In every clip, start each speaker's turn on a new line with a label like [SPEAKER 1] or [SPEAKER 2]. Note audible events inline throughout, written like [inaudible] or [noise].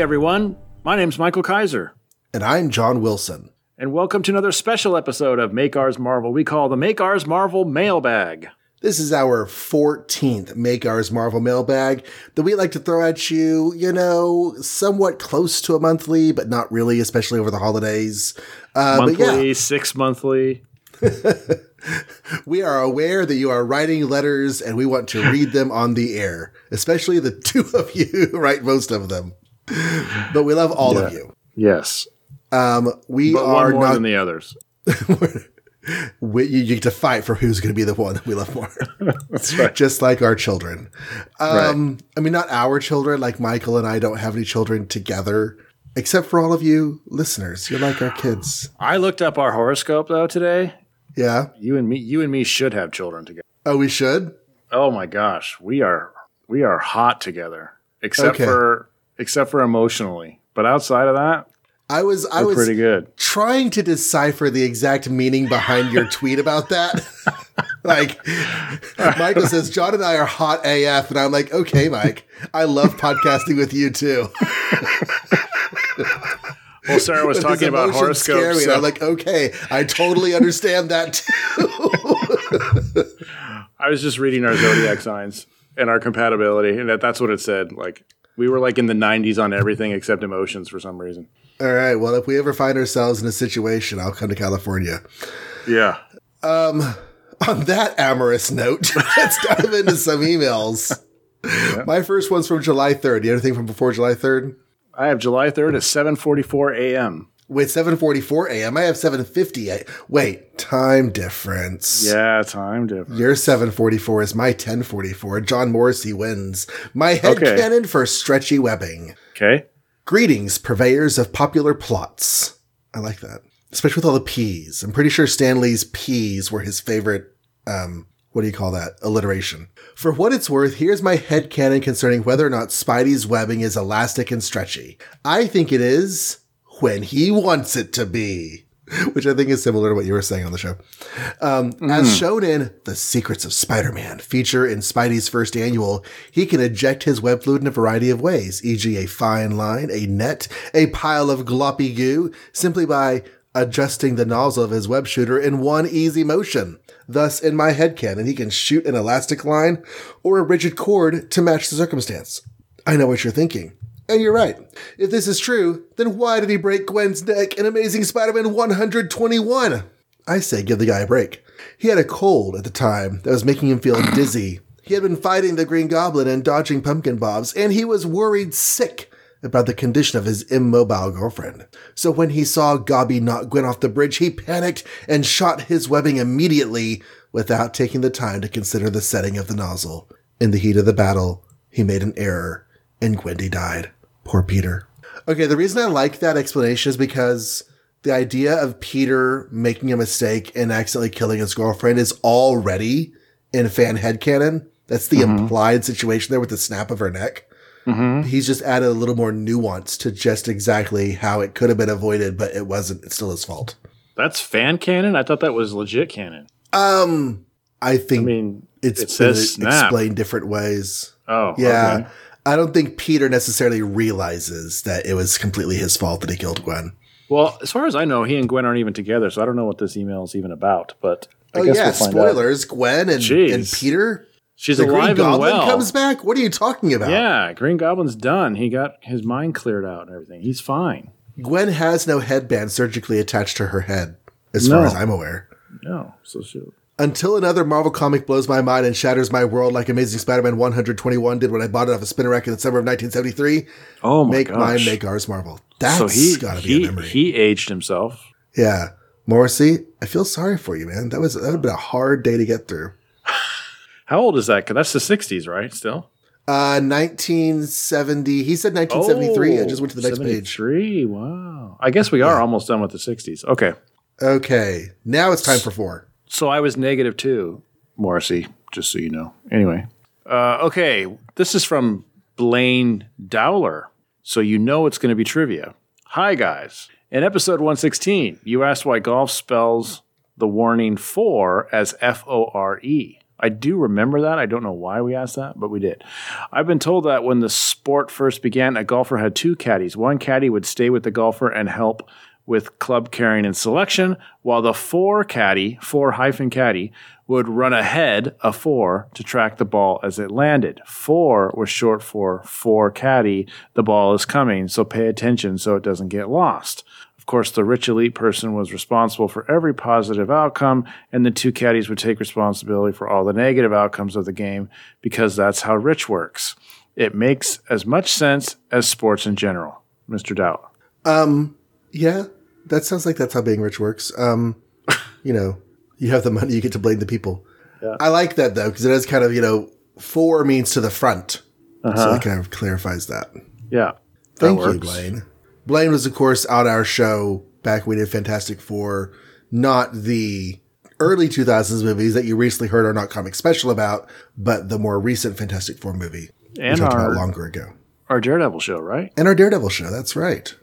[SPEAKER 1] Hey everyone, my name's Michael Kaiser,
[SPEAKER 2] And I'm John Wilson.
[SPEAKER 1] and welcome to another special episode of Make Ours Marvel. We call the Make Ours Marvel Mailbag.
[SPEAKER 2] This is our 14th Make Ours Marvel mailbag that we like to throw at you, you know, somewhat close to a monthly, but not really, especially over the holidays. Uh, but
[SPEAKER 1] Monthly,
[SPEAKER 2] yeah,
[SPEAKER 1] six monthly. [laughs]
[SPEAKER 2] we are aware that you are writing letters and we want to read them on the air, especially the [laughs] two of you who write most of them. But we love all of you.
[SPEAKER 1] Yes,
[SPEAKER 2] Um, we
[SPEAKER 1] but
[SPEAKER 2] are
[SPEAKER 1] more
[SPEAKER 2] not,
[SPEAKER 1] than the others. [laughs]
[SPEAKER 2] we, you, you get to fight for who's going to be the one that we love more. [laughs]
[SPEAKER 1] That's right.
[SPEAKER 2] just like our children. Um, I mean, not our children, like Michael and I don't have any children together, except for all of you listeners. You're like our kids.
[SPEAKER 1] I looked up our horoscope though today.
[SPEAKER 2] Yeah.
[SPEAKER 1] You and me, you and me should have children together.
[SPEAKER 2] Oh, we should?
[SPEAKER 1] Oh my gosh, we are we are hot together, except
[SPEAKER 2] Okay.
[SPEAKER 1] for except for emotionally. But outside of that,
[SPEAKER 2] I was, I was
[SPEAKER 1] pretty good.
[SPEAKER 2] trying to decipher the exact meaning behind your [laughs] tweet about that. [laughs] like, Michael says, John and I are hot AF. And I'm like, okay, Mike, I love podcasting with you too. [laughs]
[SPEAKER 1] Well, Sarah was talking about
[SPEAKER 2] emotions scare me,
[SPEAKER 1] horoscopes.
[SPEAKER 2] and I'm like, okay, I totally understand that too.
[SPEAKER 1] I was just reading our zodiac signs and our compatibility, and that, that's what it said. Like we were like in the 90s on everything except emotions for some reason.
[SPEAKER 2] All right. Well, if we ever find ourselves in a situation, I'll come to California.
[SPEAKER 1] Yeah.
[SPEAKER 2] Um, On that amorous note, [laughs] let's dive into some emails. My first one's from July 3rd. You have anything from before July 3rd?
[SPEAKER 1] I have July 3rd at 7:44 a.m.
[SPEAKER 2] Wait, 7:44 a.m. I have 7:50. a- Wait, time difference.
[SPEAKER 1] Yeah, time difference.
[SPEAKER 2] Your 7:44 is my 10:44. John Morrissey wins. My head
[SPEAKER 1] Okay.
[SPEAKER 2] cannon for stretchy webbing.
[SPEAKER 1] Okay.
[SPEAKER 2] Greetings, purveyors of popular plots. I like that. Especially with all the P's. I'm pretty sure Stan Lee's P's were his favorite, um, what do you call that? Alliteration. For what it's worth, here's my headcanon concerning whether or not Spidey's webbing is elastic and stretchy. I think it is when he wants it to be. Which I think is similar to what you were saying on the show. Um, As shown in The Secrets of Spider-Man feature in Spidey's first annual, he can eject his web fluid in a variety of ways, e.g. a fine line, a net, a pile of gloppy goo, simply by adjusting the nozzle of his web shooter in one easy motion. Thus, in my head headcanon, he can shoot an elastic line or a rigid cord to match the circumstance. I know what you're thinking. And you're right. If this is true, then why did he break Gwen's neck in Amazing Spider-Man 121? I say give the guy a break. He had a cold at the time that was making him feel [coughs] dizzy. He had been fighting the Green Goblin and dodging pumpkin bombs, and he was worried sick about the condition of his immobile girlfriend. So when he saw Gobby knock Gwen off the bridge, he panicked and shot his webbing immediately without taking the time to consider the setting of the nozzle. In the heat of the battle, he made an error, and Gwendy died. Poor Peter. Okay, the reason I like that explanation is because the idea of Peter making a mistake and accidentally killing his girlfriend is already in fan headcanon. That's the implied situation there with the snap of her neck. He's just added a little more nuance to just exactly how it could have been avoided, but it wasn't. It's still his fault.
[SPEAKER 1] That's fan canon. I thought that was legit canon.
[SPEAKER 2] Um, I think
[SPEAKER 1] I mean,
[SPEAKER 2] it's
[SPEAKER 1] it
[SPEAKER 2] been
[SPEAKER 1] snap.
[SPEAKER 2] explained different ways.
[SPEAKER 1] Oh,
[SPEAKER 2] Yeah.
[SPEAKER 1] okay.
[SPEAKER 2] I don't think Peter necessarily realizes that it was completely his fault that he killed Gwen.
[SPEAKER 1] Well, as far as I know, he and Gwen aren't even together, so I don't know what this email is even about. But I
[SPEAKER 2] oh
[SPEAKER 1] guess
[SPEAKER 2] yeah,
[SPEAKER 1] we'll find out.
[SPEAKER 2] spoilers. Gwen and,
[SPEAKER 1] Jeez.
[SPEAKER 2] and Peter.
[SPEAKER 1] She's
[SPEAKER 2] The Green
[SPEAKER 1] alive and
[SPEAKER 2] Goblin
[SPEAKER 1] well.
[SPEAKER 2] comes back. What are you talking about?
[SPEAKER 1] Yeah, Green Goblin's done. He got his mind cleared out and everything. He's fine.
[SPEAKER 2] Gwen has no headband surgically attached to her head, as
[SPEAKER 1] No.
[SPEAKER 2] far as I'm aware.
[SPEAKER 1] No, so she,
[SPEAKER 2] Until another Marvel comic blows my mind and shatters my world like Amazing Spider-Man 121 did when I bought it off a spinner rack in the summer of 1973.
[SPEAKER 1] oh my
[SPEAKER 2] make
[SPEAKER 1] gosh.
[SPEAKER 2] mine, make ours Marvel. That's
[SPEAKER 1] so he
[SPEAKER 2] gotta be
[SPEAKER 1] he,
[SPEAKER 2] a memory.
[SPEAKER 1] he aged himself.
[SPEAKER 2] yeah. Morrissey, I feel sorry for you, man. That was that would have been a hard day to get through. [laughs]
[SPEAKER 1] How old is that? 'Cause that's the '60s, right? Still.
[SPEAKER 2] Uh, 1970. He said 1973. I just went to the next page.
[SPEAKER 1] 73. Wow. I guess we are almost done with the 60s. Okay.
[SPEAKER 2] Okay, now it's time for four.
[SPEAKER 1] So I was negative two, Morrissey, just so you know. Anyway. Uh, okay. This is from Blaine Dowler. So you know it's going to be trivia. Hi, guys. In episode 116, you asked why golf spells the warning for as F O R E. I do remember that. I don't know why we asked that, but we did. I've been told that when the sport first began, a golfer had two caddies. One caddy would stay with the golfer and help with club carrying and selection, while the four caddy, four hyphen caddy, would run ahead a four to track the ball as it landed. Four was short for four caddy, the ball is coming, so pay attention so it doesn't get lost. Of course, the rich elite person was responsible for every positive outcome, and the two caddies would take responsibility for all the negative outcomes of the game because that's how rich works. It makes as much sense as sports in general. Mr. Dowler.
[SPEAKER 2] Um, yeah, that sounds like that's how being rich works. Um, [laughs] you know, you have the money, you get to blame the people.
[SPEAKER 1] Yeah.
[SPEAKER 2] I like that though, because it is kind of, you know, four means to the front. So
[SPEAKER 1] Uh-huh.
[SPEAKER 2] it kind of clarifies that.
[SPEAKER 1] Yeah. that
[SPEAKER 2] Thank you,
[SPEAKER 1] works.
[SPEAKER 2] Blaine. Blaine was, of course, on our show back when we did Fantastic Four, not the early 2000s movies that you recently heard our Not Comic Special about, but the more recent Fantastic Four movie
[SPEAKER 1] And
[SPEAKER 2] we talked
[SPEAKER 1] our-
[SPEAKER 2] about longer ago.
[SPEAKER 1] Our Daredevil show, right?
[SPEAKER 2] And our Daredevil show, that's right.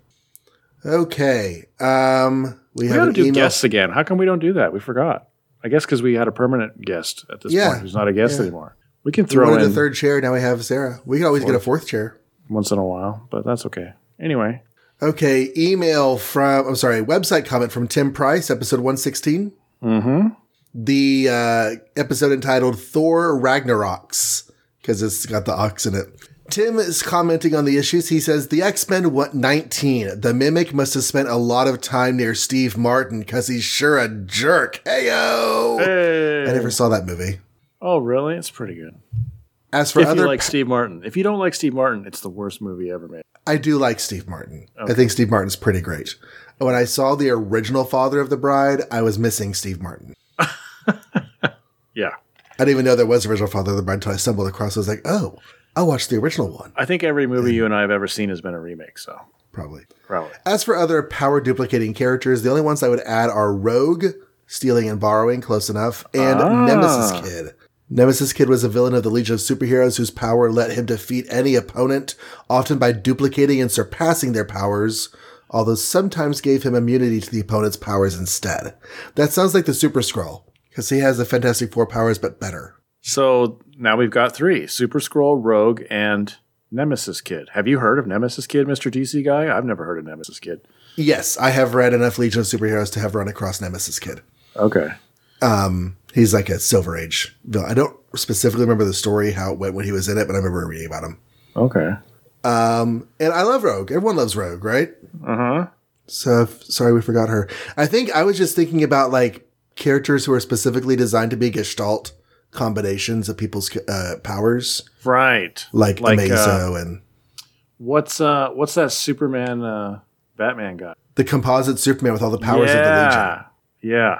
[SPEAKER 2] Okay. Um, we,
[SPEAKER 1] We
[SPEAKER 2] have
[SPEAKER 1] to do
[SPEAKER 2] email.
[SPEAKER 1] guests again. How come we don't do that? We forgot. I guess because we had a permanent guest at this
[SPEAKER 2] Yeah.
[SPEAKER 1] point who's not a guest
[SPEAKER 2] Yeah.
[SPEAKER 1] anymore. We can
[SPEAKER 2] We
[SPEAKER 1] throw
[SPEAKER 2] wanted
[SPEAKER 1] in
[SPEAKER 2] a third chair. Now we have Sarah. We can always get a fourth chair.
[SPEAKER 1] once in a while, but that's okay. Anyway,
[SPEAKER 2] Okay. Email from, I'm sorry, website comment from Tim Price, episode 116.
[SPEAKER 1] mm-hmm.
[SPEAKER 2] the uh, episode entitled Thor Ragnaroks because it's got the ox in it. Tim is commenting on the issues. He says the X Men 19. The Mimic must have spent a lot of time near Steve Martin because he's sure a jerk. Heyo!
[SPEAKER 1] hey.
[SPEAKER 2] I never saw that movie.
[SPEAKER 1] oh, really? It's pretty good.
[SPEAKER 2] As for
[SPEAKER 1] if
[SPEAKER 2] other,
[SPEAKER 1] you like Steve Martin, if you don't like Steve Martin, it's the worst movie ever made.
[SPEAKER 2] I do like Steve Martin. I think Steve Martin's pretty great. When I saw the original Father of the Bride, I was missing Steve Martin. [laughs]
[SPEAKER 1] Yeah,
[SPEAKER 2] I didn't even know there was original Father of the Bride until I stumbled across. it. I was like, oh, I'll watch the original one.
[SPEAKER 1] I think every movie you and I have ever seen has been a remake. So
[SPEAKER 2] Probably.
[SPEAKER 1] probably.
[SPEAKER 2] As for other power duplicating characters, the only ones I would add are Rogue, stealing and borrowing, close enough, and
[SPEAKER 1] Ah.
[SPEAKER 2] Nemesis Kid. Nemesis Kid was a villain of the Legion of Superheroes whose power let him defeat any opponent, often by duplicating and surpassing their powers, although sometimes gave him immunity to the opponent's powers instead. That sounds like the Super Skrull, because he has the Fantastic Four powers, but better.
[SPEAKER 1] So now we've got three: Super Skrull, Rogue, and Nemesis Kid. Have you heard of Nemesis Kid, Mister DC guy? I've never heard of Nemesis Kid.
[SPEAKER 2] Yes, I have read enough Legion of Superheroes to have run across Nemesis Kid.
[SPEAKER 1] Okay.
[SPEAKER 2] Um, he's like a Silver Age villain. I don't specifically remember the story how it went when he was in it, but I remember reading about him.
[SPEAKER 1] Okay.
[SPEAKER 2] Um, and I love Rogue. Everyone loves Rogue, right?
[SPEAKER 1] Uh huh.
[SPEAKER 2] So sorry we forgot her. I think I was just thinking about like characters who are specifically designed to be Gestalt combinations of people's uh, powers,
[SPEAKER 1] Right.
[SPEAKER 2] like,
[SPEAKER 1] Like,
[SPEAKER 2] Amazo and
[SPEAKER 1] What's uh what's that Superman uh Batman guy?
[SPEAKER 2] the composite Superman with all the powers of the Legion.
[SPEAKER 1] yeah. Yeah.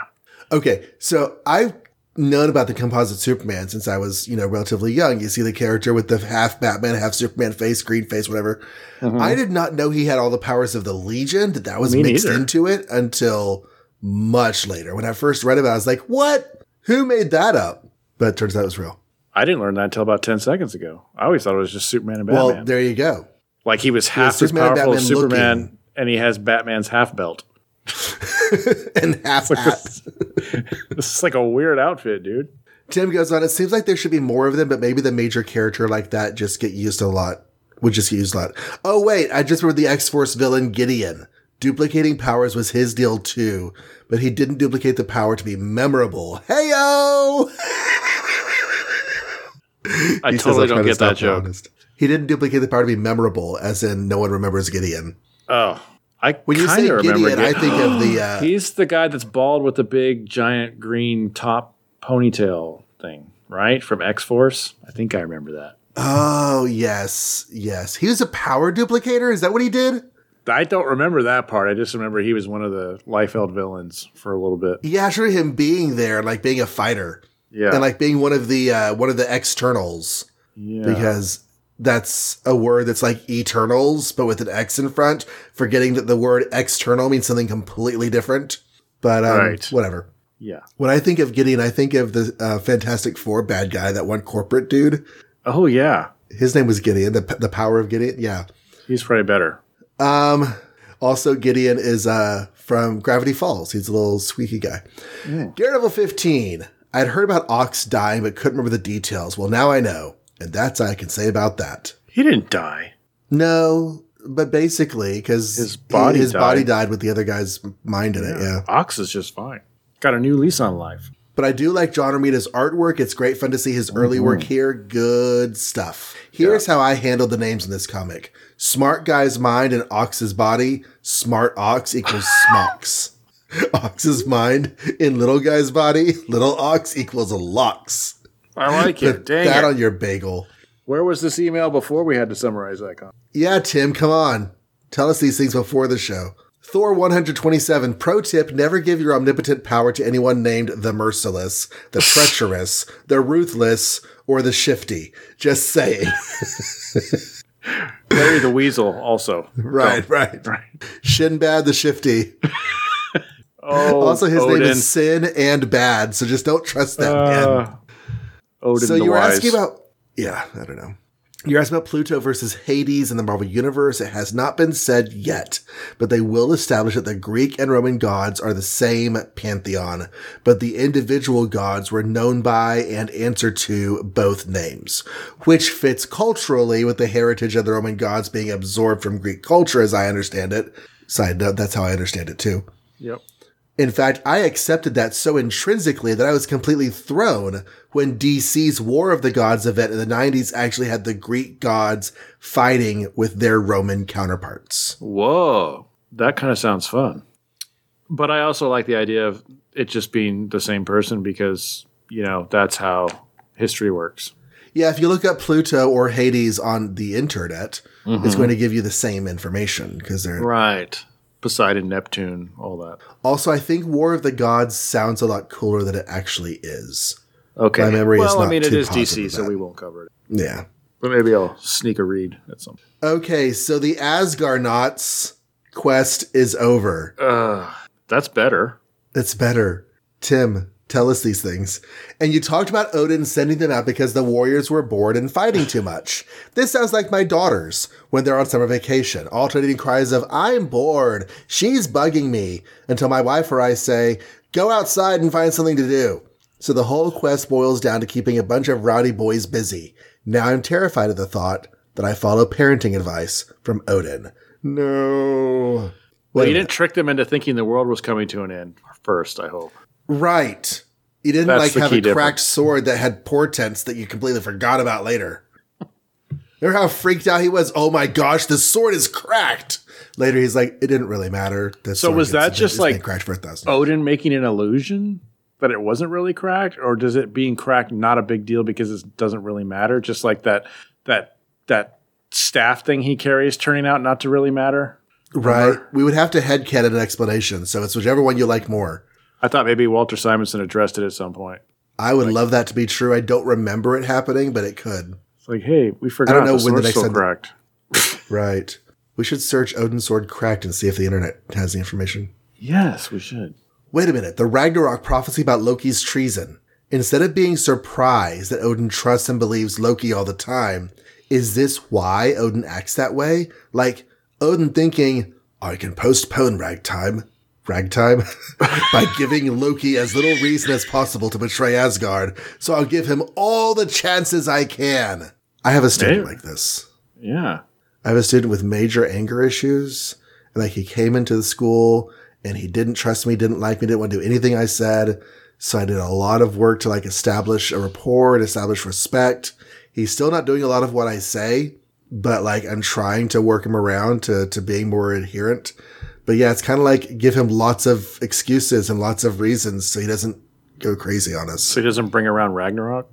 [SPEAKER 2] Okay, so I've known about the composite Superman since I was, you know, relatively young. You see the character with the half Batman, half Superman face, green face, whatever. I did not know he had all the powers of the Legion, that that was
[SPEAKER 1] Me
[SPEAKER 2] mixed
[SPEAKER 1] neither.
[SPEAKER 2] into it until much later. When I first read about it, I was like, what? Who made that up? But it turns out it was real.
[SPEAKER 1] I didn't learn that until about ten seconds ago. I always thought it was just Superman and Batman.
[SPEAKER 2] Well, there you go.
[SPEAKER 1] like he was half as
[SPEAKER 2] Superman and
[SPEAKER 1] powerful as Superman,
[SPEAKER 2] looking.
[SPEAKER 1] and he has Batman's half belt. [laughs]
[SPEAKER 2] and half hat. [laughs]
[SPEAKER 1] This is like a weird outfit, dude.
[SPEAKER 2] Tim goes on, it seems like there should be more of them, but maybe the major character like that just get used a lot. Would just get used a lot. Oh, wait, I just remembered the X Force villain Gideon. Duplicating powers was his deal too, but he didn't duplicate the power to be memorable. Heyo! [laughs]
[SPEAKER 1] I
[SPEAKER 2] He
[SPEAKER 1] totally
[SPEAKER 2] "I'll try
[SPEAKER 1] don't get that joke.
[SPEAKER 2] honest." He didn't duplicate the power to be memorable, as in no one remembers Gideon.
[SPEAKER 1] Oh, I
[SPEAKER 2] When you say
[SPEAKER 1] remember
[SPEAKER 2] Gideon, I think of the. Uh, [gasps]
[SPEAKER 1] He's the guy that's bald with the big giant green top ponytail thing, right? From X Force. I think I remember that.
[SPEAKER 2] oh, yes, yes. He was a power duplicator? Is that what he did?
[SPEAKER 1] I don't remember that part. I just remember he was one of the Liefeld villains for a little bit.
[SPEAKER 2] Yeah, remember him being there, like being a fighter.
[SPEAKER 1] Yeah.
[SPEAKER 2] and like being one of the uh, one of the externals
[SPEAKER 1] yeah.
[SPEAKER 2] because that's a word that's like eternals but with an x in front forgetting that the word external means something completely different but um,
[SPEAKER 1] Right.
[SPEAKER 2] whatever
[SPEAKER 1] yeah.
[SPEAKER 2] when i think of gideon i think of the uh, fantastic four bad guy that one corporate dude
[SPEAKER 1] Oh yeah.
[SPEAKER 2] his name was gideon the, the power of gideon yeah
[SPEAKER 1] He's probably better.
[SPEAKER 2] um also gideon is uh from gravity falls he's a little squeaky guy daredevil 15 I had heard about Ox dying, but couldn't remember the details. Well, now I know, and that's all I can say about that.
[SPEAKER 1] He didn't die.
[SPEAKER 2] No, but basically, because
[SPEAKER 1] His body
[SPEAKER 2] his
[SPEAKER 1] died.
[SPEAKER 2] body died with the other guy's mind in it. Yeah.
[SPEAKER 1] Ox is just fine. Got a new lease on life.
[SPEAKER 2] But I do like John Romita's artwork. It's great fun to see his early work
[SPEAKER 1] Mm-hmm.
[SPEAKER 2] here. Good stuff. Here's how I handled the names in this comic. Smart guy's mind and Ox's body. Smart Ox equals Smocks. [laughs] Ox's mind in little guy's body. Little Ox equals a Locks.
[SPEAKER 1] I like it.
[SPEAKER 2] Put
[SPEAKER 1] Dang
[SPEAKER 2] that
[SPEAKER 1] it.
[SPEAKER 2] on your bagel.
[SPEAKER 1] Where was this email before we had to summarize that? Con?
[SPEAKER 2] Yeah, Tim, come on. Tell us these things before the show. Thor 127 Pro tip never give your omnipotent power to anyone named the Merciless, the [laughs] Treacherous, the Ruthless, or the Shifty. Just saying.
[SPEAKER 1] Larry the Weasel also. [laughs]
[SPEAKER 2] right, right.
[SPEAKER 1] Right.
[SPEAKER 2] Shinbad the Shifty.
[SPEAKER 1] Oh,
[SPEAKER 2] Also, his
[SPEAKER 1] Odin.
[SPEAKER 2] name is Sin and Bad, so just don't trust that man.
[SPEAKER 1] Uh, Odin
[SPEAKER 2] So you were asking about, yeah, I don't know. You're asking about Pluto versus Hades in the Marvel Universe. It has not been said yet, but they will establish that the Greek and Roman gods are the same pantheon, but the individual gods were known by and answer to both names, which fits culturally with the heritage of the Roman gods being absorbed from Greek culture, as I understand it. Side note, that's how I understand it too.
[SPEAKER 1] Yep.
[SPEAKER 2] In fact, I accepted that so intrinsically that I was completely thrown when DC's War of the Gods event in the 90s actually had the Greek gods fighting with their Roman counterparts.
[SPEAKER 1] Whoa, that kind of sounds fun. But I also like the idea of it just being the same person because you know that's how history works.
[SPEAKER 2] Yeah, if you look up Pluto or Hades on the internet, it's mm-hmm. going to give you the same information because they're
[SPEAKER 1] Right. Poseidon, Neptune, all that.
[SPEAKER 2] also I think War of the Gods sounds a lot cooler than it actually is.
[SPEAKER 1] Okay.
[SPEAKER 2] My memory is
[SPEAKER 1] well, I mean, it is DC, so we won't cover it.
[SPEAKER 2] Yeah.
[SPEAKER 1] But maybe I'll sneak a read at some. point.
[SPEAKER 2] Okay, so the Asgarnauts quest is over.
[SPEAKER 1] Uh, that's better.
[SPEAKER 2] That's better. Tim, tell us these things. And you talked about Odin sending them out because the warriors were bored and fighting too much. This sounds like my daughters when they're on summer vacation, alternating cries of, I'm bored, she's bugging me, until my wife or I say, go outside and find something to do. So the whole quest boils down to keeping a bunch of rowdy boys busy. Now I'm terrified of the thought that I follow parenting advice from Odin. No.
[SPEAKER 1] Well, you didn't trick them into thinking the world was coming to an end first, I hope.
[SPEAKER 2] Right. You didn't
[SPEAKER 1] That's
[SPEAKER 2] like have a
[SPEAKER 1] key
[SPEAKER 2] cracked sword that had portents that you completely forgot about later. Remember how freaked out he was? Oh my gosh, the sword is cracked. Later, he's like, it didn't really matter. The
[SPEAKER 1] So was that just like-
[SPEAKER 2] cracked for a thousand?
[SPEAKER 1] Odin making an illusion that it wasn't really cracked, or does it being cracked not a big deal because it doesn't really matter? Just like that that that staff thing he carries turning out not to really matter.
[SPEAKER 2] right. We would have to headcanon an explanation, so it's whichever one you like more.
[SPEAKER 1] I thought maybe Walter Simonson addressed it at some point.
[SPEAKER 2] I would love that to be true. I don't remember it happening, but it could.
[SPEAKER 1] It's like, hey, we forgot I
[SPEAKER 2] don't know
[SPEAKER 1] the
[SPEAKER 2] when the next time-
[SPEAKER 1] cracked. [laughs]
[SPEAKER 2] Right. We should search Odin's sword cracked and see if the internet has the information.
[SPEAKER 1] Yes, we should.
[SPEAKER 2] Wait a minute. The Ragnarok prophecy about Loki's treason. Instead of being surprised that Odin trusts and believes Loki all the time, is this why Odin acts that way? Like Odin thinking, I can postpone ragtime, ragtime, [laughs] by giving Loki as little reason as possible to betray Asgard, so I'll give him all the chances I can. I have a student
[SPEAKER 1] Maybe.
[SPEAKER 2] like this.
[SPEAKER 1] Yeah.
[SPEAKER 2] I have a student with major anger issues. And like he came into the school and he didn't trust me, didn't like me, didn't want to do anything I said. So I did a lot of work to like establish a rapport and establish respect. He's still not doing a lot of what I say, but like I'm trying to work him around to, to being more adherent. But yeah, it's kind of like give him lots of excuses and lots of reasons so he doesn't go crazy on us.
[SPEAKER 1] So he doesn't bring around Ragnarok?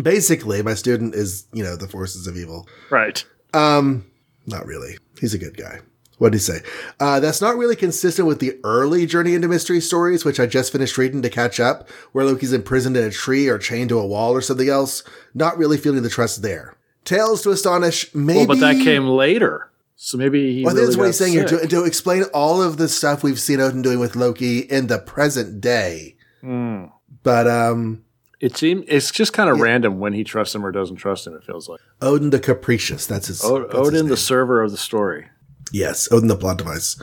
[SPEAKER 2] Basically, my student is, you know, the forces of evil.
[SPEAKER 1] Right.
[SPEAKER 2] Um, not really. He's a good guy. What did he say? Uh, that's not really consistent with the early Journey into Mystery stories, which I just finished reading to catch up, where Loki's imprisoned in a tree or chained to a wall or something else. Not really feeling the trust there. Tales to astonish, maybe.
[SPEAKER 1] Well, but that came later. So maybe he
[SPEAKER 2] Well,
[SPEAKER 1] really
[SPEAKER 2] that's what he's saying here.
[SPEAKER 1] sick.
[SPEAKER 2] To, to explain all of the stuff we've seen Odin doing with Loki in the present day.
[SPEAKER 1] Hmm.
[SPEAKER 2] But um,
[SPEAKER 1] It seems it's just kind of random when he trusts him or doesn't trust him. It feels like
[SPEAKER 2] Odin the Capricious. That's his.
[SPEAKER 1] o-
[SPEAKER 2] that's his
[SPEAKER 1] Odin,
[SPEAKER 2] name.
[SPEAKER 1] the server of the story.
[SPEAKER 2] Yes, Odin the plot device.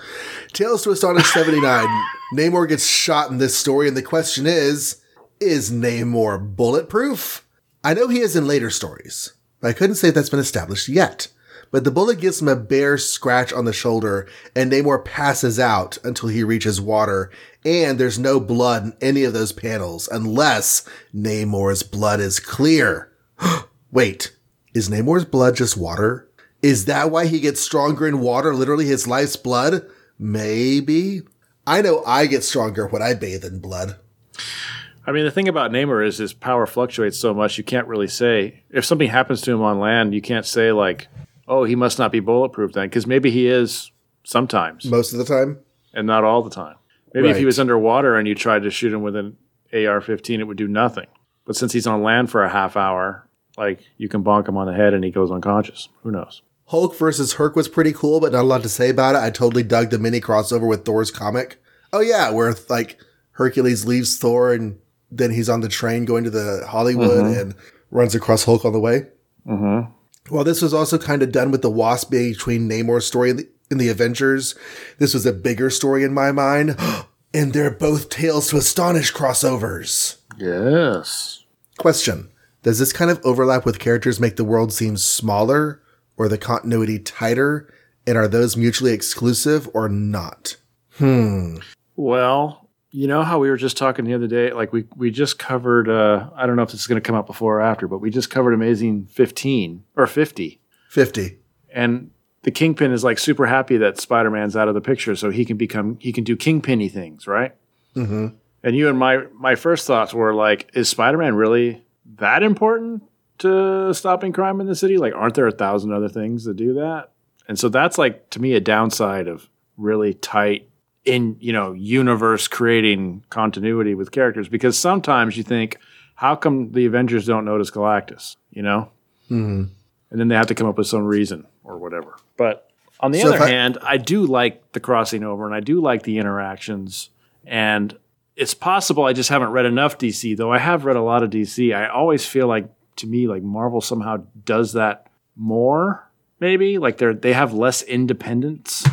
[SPEAKER 2] Tales to Astonish 79. [laughs] Namor gets shot in this story, and the question is Is Namor bulletproof? I know he is in later stories, but I couldn't say that's been established yet. But the bullet gives him a bare scratch on the shoulder, and Namor passes out until he reaches water, and there's no blood in any of those panels unless Namor's blood is clear. [gasps] Wait, is Namor's blood just water? Is that why he gets stronger in water, literally his life's blood? Maybe. I know I get stronger when I bathe in blood.
[SPEAKER 1] I mean, the thing about Namor is his power fluctuates so much you can't really say if something happens to him on land. You can't say like, "Oh, he must not be bulletproof then," because maybe he is sometimes,
[SPEAKER 2] Most of the time.
[SPEAKER 1] and not all the time. Maybe if he was underwater and you tried to shoot him with an AR-15, it would do nothing. But since he's on land for a half hour, like you can bonk him on the head and he goes unconscious. Who knows?
[SPEAKER 2] Hulk versus Herc was pretty cool, but not a lot to say about it. I totally dug the mini crossover with Thor's comic. Oh yeah, where like Hercules leaves Thor and then he's on the train going to the Hollywood and runs across Hulk on the way.
[SPEAKER 1] Mm-hmm.
[SPEAKER 2] While this was also kind of done with the Wasp being between Namor's story in the, in the Avengers, this was a bigger story in my mind. [gasps] and they're both tales to astonish crossovers.
[SPEAKER 1] Yes.
[SPEAKER 2] Question Does this kind of overlap with characters make the world seem smaller or the continuity tighter? And are those mutually exclusive or not? Hmm.
[SPEAKER 1] Well, you know how we were just talking the other day, like we we just covered. Uh, I don't know if this is going to come out before or after, but we just covered Amazing 15 or 50,
[SPEAKER 2] 50.
[SPEAKER 1] and the Kingpin is like super happy that Spider Man's out of the picture, so he can become he can do Kingpinny things, right?
[SPEAKER 2] hmm
[SPEAKER 1] And you and my my first thoughts were like, is Spider Man really that important to stopping crime in the city? Like, aren't there a thousand other things that do that? And so that's like to me a downside of really tight in you know universe creating continuity with characters because sometimes you think, how come the Avengers don't notice Galactus? You know,
[SPEAKER 2] hmm
[SPEAKER 1] and then they have to come up with some reason or whatever. But on the
[SPEAKER 2] So
[SPEAKER 1] other
[SPEAKER 2] I-
[SPEAKER 1] hand, I do like the crossing over and I do like the interactions. And it's possible I just haven't read enough DC, though I have read a lot of DC. I always feel like to me, like Marvel somehow does that more, maybe. Like they're they have less independence.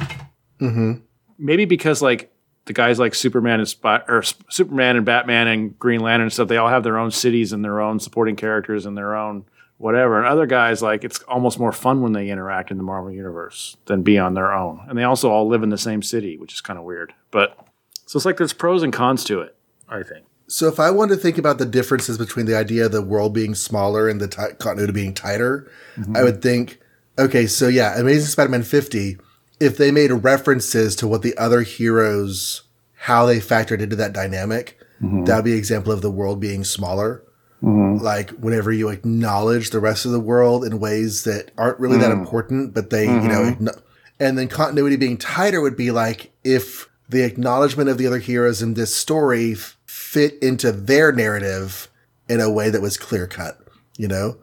[SPEAKER 2] hmm
[SPEAKER 1] Maybe because like the guys like Superman and or S- Superman and Batman and Green Lantern and stuff, they all have their own cities and their own supporting characters and their own whatever. And other guys, like it's almost more fun when they interact in the Marvel universe than be on their own. And they also all live in the same city, which is kind of weird. But so it's like there's pros and cons to it. I think.
[SPEAKER 2] So if I want to think about the differences between the idea of the world being smaller and the ti continuity being tighter, mm-hmm. I would think, okay, so yeah, Amazing Spider-Man 50, if they made references to what the other heroes, how they factored into that dynamic, mm-hmm. that would be an example of the world being smaller. Mm-hmm. Like whenever you acknowledge the rest of the world in ways that aren't really that mm. important, but they, you know, mm-hmm. acknow- and then continuity being tighter would be like if the acknowledgement of the other heroes in this story f- fit into their narrative in a way that was clear cut, you know?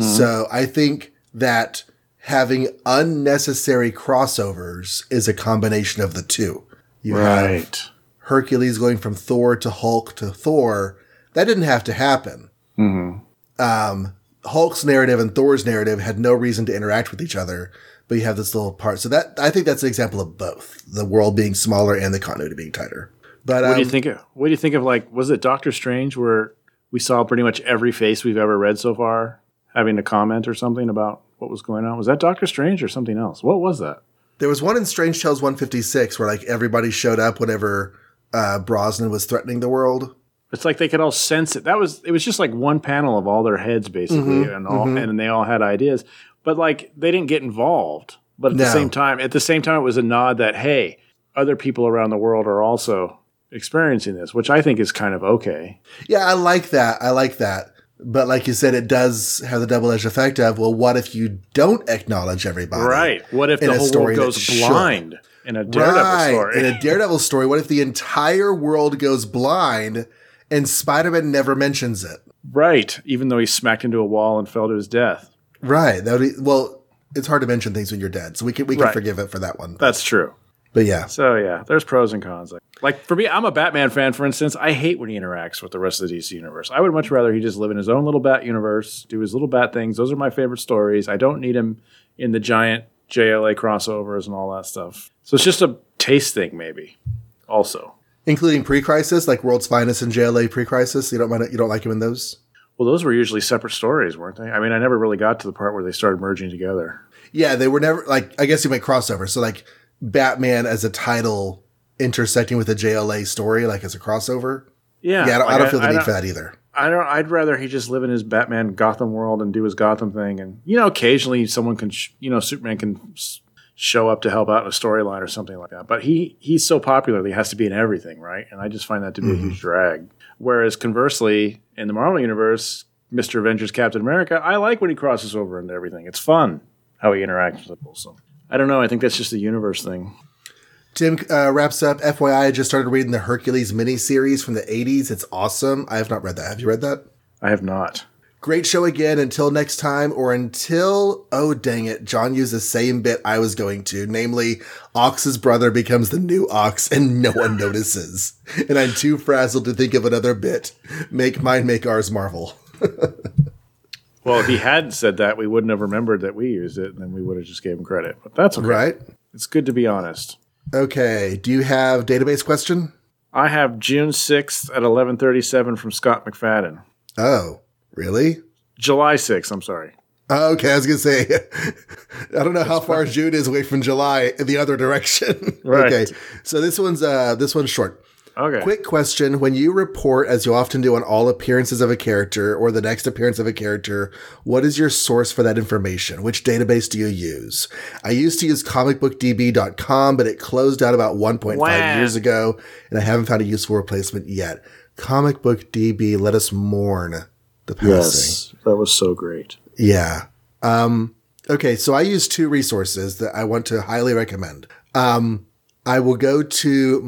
[SPEAKER 2] So I think that having unnecessary crossovers is a combination of the two. You have Hercules going from Thor to Hulk to Thor. That didn't have to happen. Hmm. Um, Hulk's narrative and Thor's narrative had no reason to interact with each other, but you have this little part. So that I think that's an example of both the world being smaller and the continuity being tighter. But
[SPEAKER 1] What
[SPEAKER 2] um,
[SPEAKER 1] do you think? Of, what do you think of like? Was it Doctor Strange where we saw pretty much every face we've ever read so far having a comment or something about what was going on? Was that Doctor Strange or something else? What was that?
[SPEAKER 2] there was one in Strange Tales 156 where like everybody showed up whenever uh, Brosnan was threatening the world.
[SPEAKER 1] It's like they could all sense it. That was it was just like one panel of all their heads basically,
[SPEAKER 2] Mhm,
[SPEAKER 1] and all
[SPEAKER 2] mhm.
[SPEAKER 1] and they all had ideas, but like they didn't get involved. But at the same time, at the same time, it was a nod that hey, other people around the world are also experiencing this, which I think is kind of okay.
[SPEAKER 2] Yeah, I like that. I like that. But like you said, it does have the double edged effect of, well, what if you don't acknowledge everybody?
[SPEAKER 1] Right? What if the whole
[SPEAKER 2] story
[SPEAKER 1] world goes blind in a Daredevil
[SPEAKER 2] right.
[SPEAKER 1] story?
[SPEAKER 2] In a [laughs] Daredevil story, what if the entire world goes blind and Spider Man never mentions it?
[SPEAKER 1] right? Even though he smacked into a wall and fell to his death.
[SPEAKER 2] Right. That would be, well, it's hard to mention things when you're dead, so we can we can
[SPEAKER 1] Right.
[SPEAKER 2] forgive it for that one.
[SPEAKER 1] That's true.
[SPEAKER 2] But yeah,
[SPEAKER 1] So yeah, there's pros and cons. Like, like for me, I'm a Batman fan. For instance, I hate when he interacts with the rest of the DC universe. I would much rather he just live in his own little Bat universe, do his little Bat things. Those are my favorite stories. I don't need him in the giant JLA crossovers and all that stuff. So it's just a taste thing, maybe. Also,
[SPEAKER 2] including pre-crisis, like World's Finest and JLA pre-crisis. You don't mind? You don't like him in those?
[SPEAKER 1] Well, those were usually separate stories, weren't they? I mean, I never really got to the part where they started merging together.
[SPEAKER 2] Yeah, they were never like. I guess you make crossover. So like Batman as a title intersecting with a JLA story, like as a crossover.
[SPEAKER 1] Yeah,
[SPEAKER 2] Yeah, I don't, I don't feel the need
[SPEAKER 1] don't-
[SPEAKER 2] for that either.
[SPEAKER 1] I don't. I'd rather he just live in his Batman Gotham world and do his Gotham thing, and you know, occasionally someone can, sh- you know, Superman can s- show up to help out in a storyline or something like that. But he he's so popular that he has to be in everything, right? And I just find that to be a mm-hmm. huge drag. Whereas conversely, in the Marvel universe, Mister Avengers, Captain America, I like when he crosses over into everything. It's fun how he interacts with people. So I don't know. I think that's just a universe thing.
[SPEAKER 2] Tim uh, wraps up. FYI, I just started reading the Hercules miniseries from the 80s. It's awesome. I have not read that. Have you read that?
[SPEAKER 1] I have not.
[SPEAKER 2] Great show again. Until next time, or until, oh, dang it, John used the same bit I was going to, namely, Ox's brother becomes the new Ox and no one [laughs] notices. And I'm too frazzled to think of another bit. Make mine, make ours Marvel. [laughs]
[SPEAKER 1] Well, if he hadn't said that, we wouldn't have remembered that we used it, and then we would have just gave him credit. But that's okay.
[SPEAKER 2] Right?
[SPEAKER 1] It's good to be honest.
[SPEAKER 2] Okay. Do you have database question?
[SPEAKER 1] I have June 6th at 11:37 from Scott McFadden.
[SPEAKER 2] Oh, really?
[SPEAKER 1] July 6th, I'm sorry.
[SPEAKER 2] Oh, okay, I was gonna say, [laughs] I don't know how far June is away from July in the other direction. [laughs]
[SPEAKER 1] Right.
[SPEAKER 2] Okay, so this one's uh this one's short.
[SPEAKER 1] Okay.
[SPEAKER 2] Quick question: When you report, as you often do on all appearances of a character or the next appearance of a character, what is your source for that information? Which database do you use? I used to use comicbookdb.com, but it closed out about 1.5
[SPEAKER 1] Wow.
[SPEAKER 2] years ago, and I haven't found a useful replacement yet. Comic Book DB, let us mourn the passing.
[SPEAKER 1] Yes, that was so great.
[SPEAKER 2] Yeah. Um, okay, so I use two resources that I want to highly recommend. Um, I will go to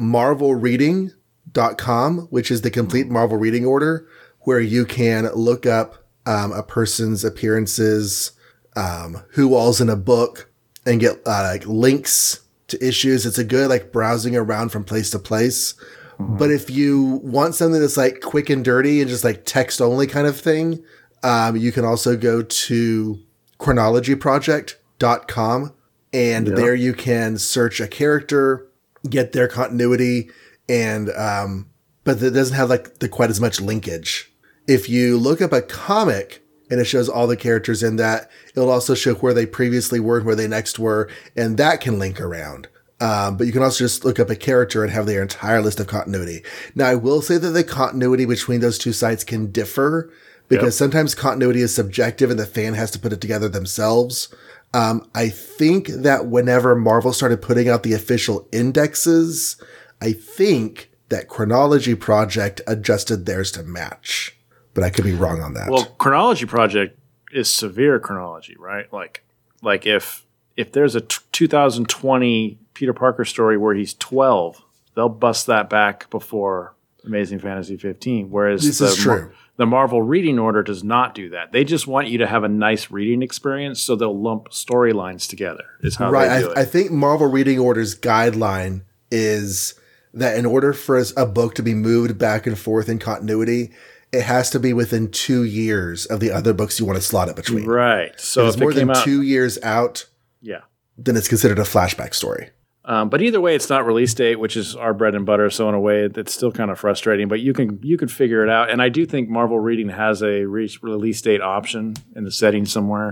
[SPEAKER 2] marvelreading.com, which is the complete Marvel reading order, where you can look up um, a person's appearances, um, who all's in a book, and get uh, like links to issues. It's a good like browsing around from place to place. But if you want something that's like quick and dirty and just like text only kind of thing, um, you can also go to chronologyproject.com and there you can search a character, get their continuity, and um, but it doesn't have like the quite as much linkage. If you look up a comic and it shows all the characters in that, it'll also show where they previously were and where they next were, and that can link around. Um, but you can also just look up a character and have their entire list of continuity. Now, I will say that the continuity between those two sites can differ because sometimes continuity is subjective and the fan has to put it together themselves. Um, I think that whenever Marvel started putting out the official indexes, I think that Chronology Project adjusted theirs to match. But I could be wrong on that.
[SPEAKER 1] Well, chronology project is severe chronology, right? Like, like if if there's a t- 2020 Peter Parker story where he's 12, they'll bust that back before Amazing Fantasy 15. Whereas
[SPEAKER 2] This
[SPEAKER 1] the,
[SPEAKER 2] is true.
[SPEAKER 1] the Marvel reading order does not do that. They just want you to have a nice reading experience, so they'll lump storylines together. Is how
[SPEAKER 2] right.
[SPEAKER 1] they do it.
[SPEAKER 2] I, I think Marvel Reading Order's guideline is that in order for a book to be moved back and forth in continuity, it has to be within two years of the other books you want to slot it between.
[SPEAKER 1] right. So
[SPEAKER 2] If
[SPEAKER 1] if
[SPEAKER 2] it's more
[SPEAKER 1] it
[SPEAKER 2] than
[SPEAKER 1] out,
[SPEAKER 2] two years out,
[SPEAKER 1] yeah.
[SPEAKER 2] then it's considered a flashback story.
[SPEAKER 1] Um, but either way, it's not release date, which is our bread and butter. So in a way, it's still kind of frustrating. But you can you can figure it out. And I do think Marvel Reading has a re- release date option in the settings somewhere.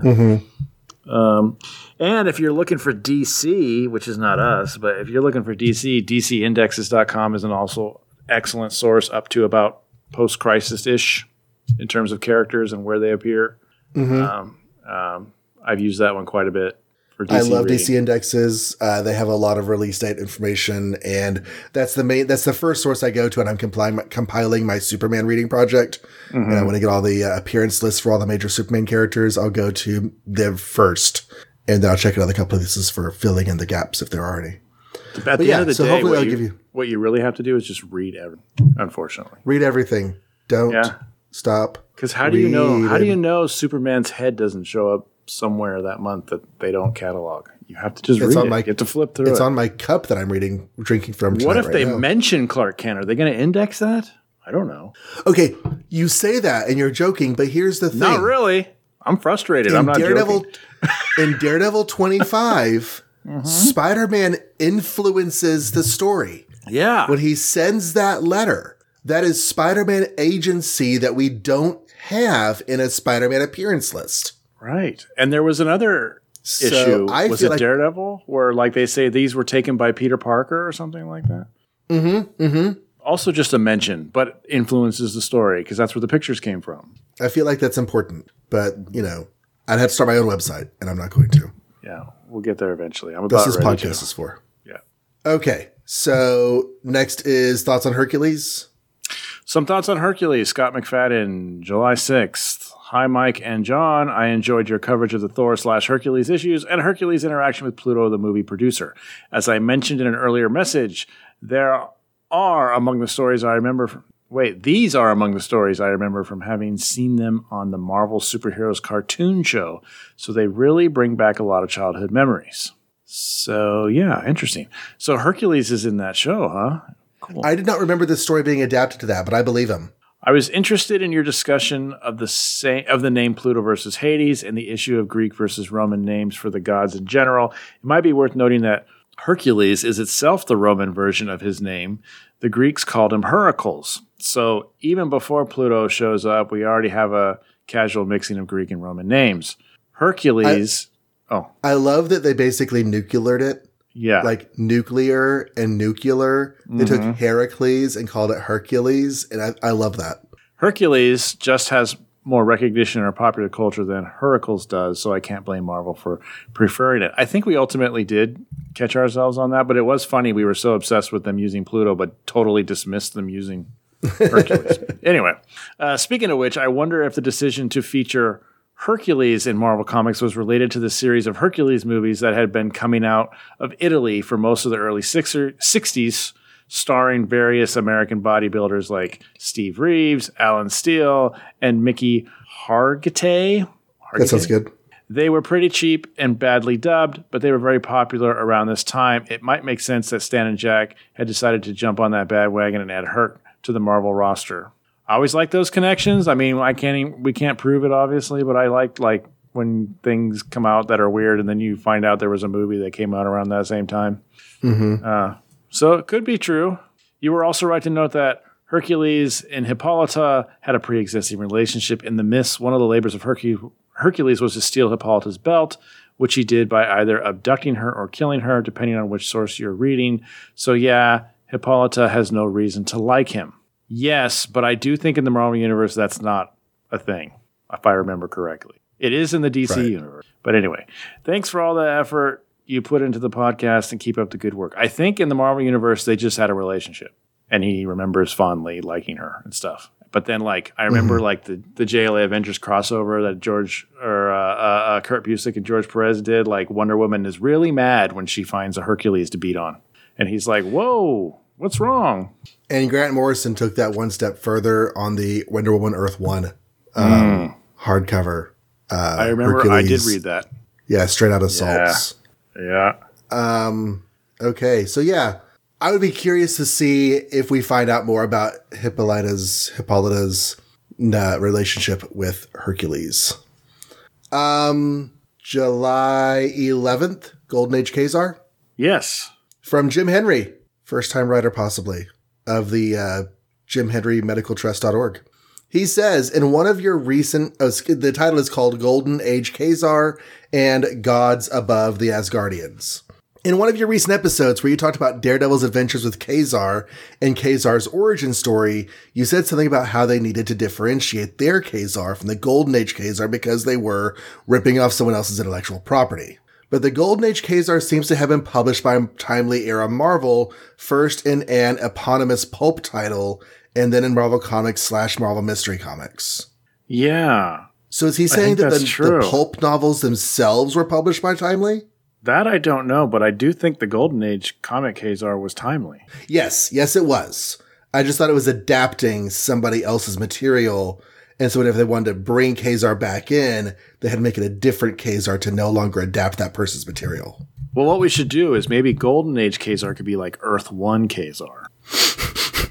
[SPEAKER 1] Um, and if you're looking for DC, which is not us, but if you're looking for DC, DCindexes.com is an also excellent source up to about post crisis ish in terms of characters and where they appear. Um, um, I've used that one quite a bit.
[SPEAKER 2] I love
[SPEAKER 1] reading.
[SPEAKER 2] DC indexes. Uh, they have a lot of release date information, and that's the main. That's the first source I go to, and I'm compiling compiling my Superman reading project. And I want to get all the uh, appearance lists for all the major Superman characters. I'll go to them first, and then I'll check another couple of places for filling in the gaps if there are any.
[SPEAKER 1] At the
[SPEAKER 2] yeah,
[SPEAKER 1] end of the
[SPEAKER 2] so
[SPEAKER 1] day,
[SPEAKER 2] hopefully
[SPEAKER 1] what
[SPEAKER 2] I'll
[SPEAKER 1] you,
[SPEAKER 2] give you-
[SPEAKER 1] what you really have to do is just read everything. Unfortunately,
[SPEAKER 2] Read everything. Don't
[SPEAKER 1] Yeah.
[SPEAKER 2] stop.
[SPEAKER 1] because how do you know? How do you know Superman's head doesn't show up somewhere that month that they don't catalog? You have to just
[SPEAKER 2] It's
[SPEAKER 1] read
[SPEAKER 2] on
[SPEAKER 1] it.
[SPEAKER 2] my-
[SPEAKER 1] you have to flip through
[SPEAKER 2] It's
[SPEAKER 1] it.
[SPEAKER 2] on my cup that I'm reading, drinking from.
[SPEAKER 1] what if
[SPEAKER 2] right
[SPEAKER 1] they
[SPEAKER 2] now.
[SPEAKER 1] mention Clark Kent? Are they going to index that? I don't know.
[SPEAKER 2] Okay, you say that and you're joking, but here's the thing.
[SPEAKER 1] Not really. I'm frustrated. I'm not
[SPEAKER 2] Daredevil,
[SPEAKER 1] joking. [laughs]
[SPEAKER 2] in Daredevil 25,
[SPEAKER 1] Mm-hmm.
[SPEAKER 2] Spider-Man influences the story.
[SPEAKER 1] Yeah.
[SPEAKER 2] when he sends that letter. That is Spider-Man agency that we don't have in a Spider-Man appearance list.
[SPEAKER 1] Right. And there was another
[SPEAKER 2] So
[SPEAKER 1] issue.
[SPEAKER 2] I
[SPEAKER 1] was it
[SPEAKER 2] like
[SPEAKER 1] Daredevil? Where like they say these were taken by Peter Parker or something like that?
[SPEAKER 2] Mm-hmm. Mm-hmm.
[SPEAKER 1] Also just a mention, but influences the story because that's where the pictures came from.
[SPEAKER 2] I feel like that's important, but you know, I'd have to start my own website, and I'm not going to.
[SPEAKER 1] Yeah. We'll get there eventually. I'm
[SPEAKER 2] This
[SPEAKER 1] about
[SPEAKER 2] is
[SPEAKER 1] ready
[SPEAKER 2] podcast
[SPEAKER 1] to.
[SPEAKER 2] is for.
[SPEAKER 1] Yeah.
[SPEAKER 2] Okay, so next is thoughts on Hercules.
[SPEAKER 1] Some thoughts on Hercules, Scott McFadden, July 6th. Hi, Mike and John. I enjoyed your coverage of the Thor slash Hercules issues and Hercules' interaction with Pluto, the movie producer. As I mentioned in an earlier message, there are among the stories I remember. From, wait, these are among the stories I remember from having seen them on the Marvel Superheroes cartoon show. So they really bring back a lot of childhood memories. So, yeah, interesting. So Hercules is in that show, huh? Cool.
[SPEAKER 2] I did not remember this story being adapted to that, but I believe him.
[SPEAKER 1] I was interested in your discussion of the sa- of the name Pluto versus Hades and the issue of Greek versus Roman names for the gods in general. It might be worth noting that Hercules is itself the Roman version of his name. The Greeks called him Heracles. So even before Pluto shows up, we already have a casual mixing of Greek and Roman names. Hercules. oh,
[SPEAKER 2] I love that they basically nucleared it,
[SPEAKER 1] yeah.
[SPEAKER 2] like nuclear and nuclear. They took
[SPEAKER 1] Mm-hmm.
[SPEAKER 2] Heracles and called it Hercules, and I, I love that.
[SPEAKER 1] Hercules just has more recognition in our popular culture than Heracles does, so I can't blame Marvel for preferring it. I think we ultimately did catch ourselves on that, but it was funny. We were so obsessed with them using Pluto, but totally dismissed them using [laughs] Hercules. anyway, uh, speaking of which, I wonder if the decision to feature Hercules in Marvel Comics was related to the series of Hercules movies that had been coming out of Italy for most of the early sixer, 60s, starring various American bodybuilders like Steve Reeves, Alan Steel, and Mickey Hargitay.
[SPEAKER 2] That sounds good.
[SPEAKER 1] They were pretty cheap and badly dubbed, but they were very popular around this time. It might make sense that Stan and Jack had decided to jump on that bandwagon and add Herc to the Marvel roster. I always like those connections. I mean, I can't even, we can't prove it obviously, but I like like when things come out that are weird and then you find out there was a movie that came out around that same time. Uh, so it could be true. You were also right to note that Hercules and Hippolyta had a pre-existing relationship. In the myths, one of the labors of Hercu- Hercules was to steal Hippolyta's belt, which he did by either abducting her or killing her, depending on which source you're reading. So yeah, Hippolyta has no reason to like him. Yes, but I do think in the Marvel universe that's not a thing, if I remember correctly. It is in the DC
[SPEAKER 2] Right.
[SPEAKER 1] universe. But anyway, thanks for all the effort you put into the podcast and keep up the good work. I think in the Marvel universe they just had a relationship and he remembers fondly liking her and stuff. But then like I remember like the the JLA Avengers crossover that George or uh, uh, uh, Kurt Busiek and George Perez did. Like Wonder Woman is really mad when she finds a Hercules to beat on, and he's like, "Whoa, what's wrong?"
[SPEAKER 2] And Grant Morrison took that one step further on the Wonder Woman Earth One um, hardcover. Uh,
[SPEAKER 1] I remember I did read that.
[SPEAKER 2] Yeah, straight out of
[SPEAKER 1] Yeah.
[SPEAKER 2] Salts.
[SPEAKER 1] Yeah.
[SPEAKER 2] Okay, so yeah, I would be curious to see if we find out more about Hippolyta's Hippolyta's uh, relationship with Hercules. Um, July eleventh, Golden Age Kazar
[SPEAKER 1] Yes.
[SPEAKER 2] from Jim Henry, first time writer possibly of the uh, Jim Henry Medical Trust.org. He says in one of your recent, oh, the title is called Golden Age Kazar and Gods Above the Asgardians. In one of your recent episodes where you talked about Daredevil's adventures with Kazar and Kazar's origin story, you said something about how they needed to differentiate their Kazar from the Golden Age Kazar because they were ripping off someone else's intellectual property. But the Golden Age Kazar seems to have been published by Timely Era Marvel, first in an eponymous pulp title, and then in Marvel Comics slash Marvel Mystery Comics.
[SPEAKER 1] Yeah.
[SPEAKER 2] So is he saying that the, the pulp novels themselves were published by Timely?
[SPEAKER 1] That I don't know, but I do think the Golden Age comic Kazar was timely.
[SPEAKER 2] Yes, yes, it was. I just thought it was adapting somebody else's material. And so if they wanted to bring Kazar back in, they had to make it a different Kazar to no longer adapt that person's material.
[SPEAKER 1] Well, what we should do is maybe Golden Age Kazar could be like Earth 1 Kazar.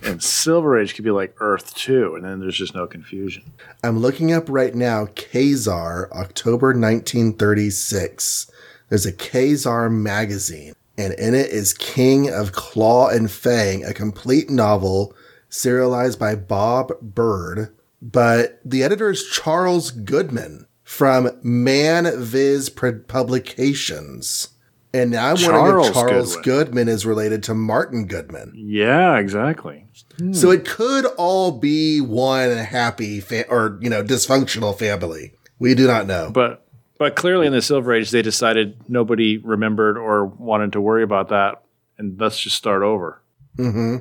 [SPEAKER 1] [laughs] and Silver Age could be like Earth 2, and then there's just no confusion.
[SPEAKER 2] I'm looking up right now Kazar, October 1936. There's a Kazar magazine. and in it is King of Claw and Fang, a complete novel serialized by Bob Byrd. But the editor is Charles Goodman from Manvis Publications. And now I'm wondering
[SPEAKER 1] Charles
[SPEAKER 2] if Charles
[SPEAKER 1] Goodwin.
[SPEAKER 2] Goodman is related to Martin Goodman.
[SPEAKER 1] Yeah, exactly.
[SPEAKER 2] So it could all be one happy fa- or, you know, dysfunctional family. We do not know.
[SPEAKER 1] But but clearly in the Silver Age they decided nobody remembered or wanted to worry about that, and let's just start over.
[SPEAKER 2] hmm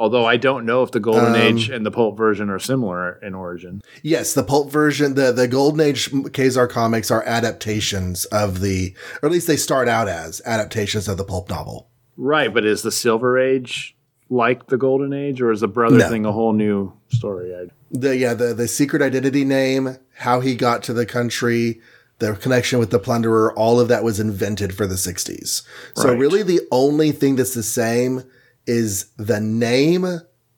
[SPEAKER 1] Although I don't know if the Golden
[SPEAKER 2] Um,
[SPEAKER 1] Age and the pulp version are similar in origin.
[SPEAKER 2] Yes, the pulp version, the, the Golden Age Ka-Zar comics are adaptations of the, or at least they start out as adaptations of the pulp novel.
[SPEAKER 1] Right, but is the Silver Age like the Golden Age, or is the brother
[SPEAKER 2] No.
[SPEAKER 1] thing a whole new story? I,
[SPEAKER 2] The, yeah, the, the secret identity name, how he got to the country, the connection with the plunderer, all of that was invented for the 60s. So really the only thing that's the same is the name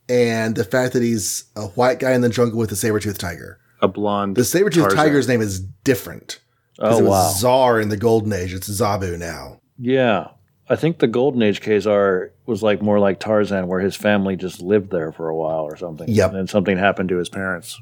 [SPEAKER 2] and the fact that he's a white guy in the jungle with a saber-toothed tiger.
[SPEAKER 1] a blonde.
[SPEAKER 2] The saber-toothed
[SPEAKER 1] Tarzan.
[SPEAKER 2] tiger's name is different.
[SPEAKER 1] Oh
[SPEAKER 2] it was
[SPEAKER 1] wow!
[SPEAKER 2] Zar in the Golden Age. It's Zabu now.
[SPEAKER 1] Yeah, I think the Golden Age Ka-Zar was like more like Tarzan, where his family just lived there for a while or something.
[SPEAKER 2] Yep.
[SPEAKER 1] and then something happened to his parents.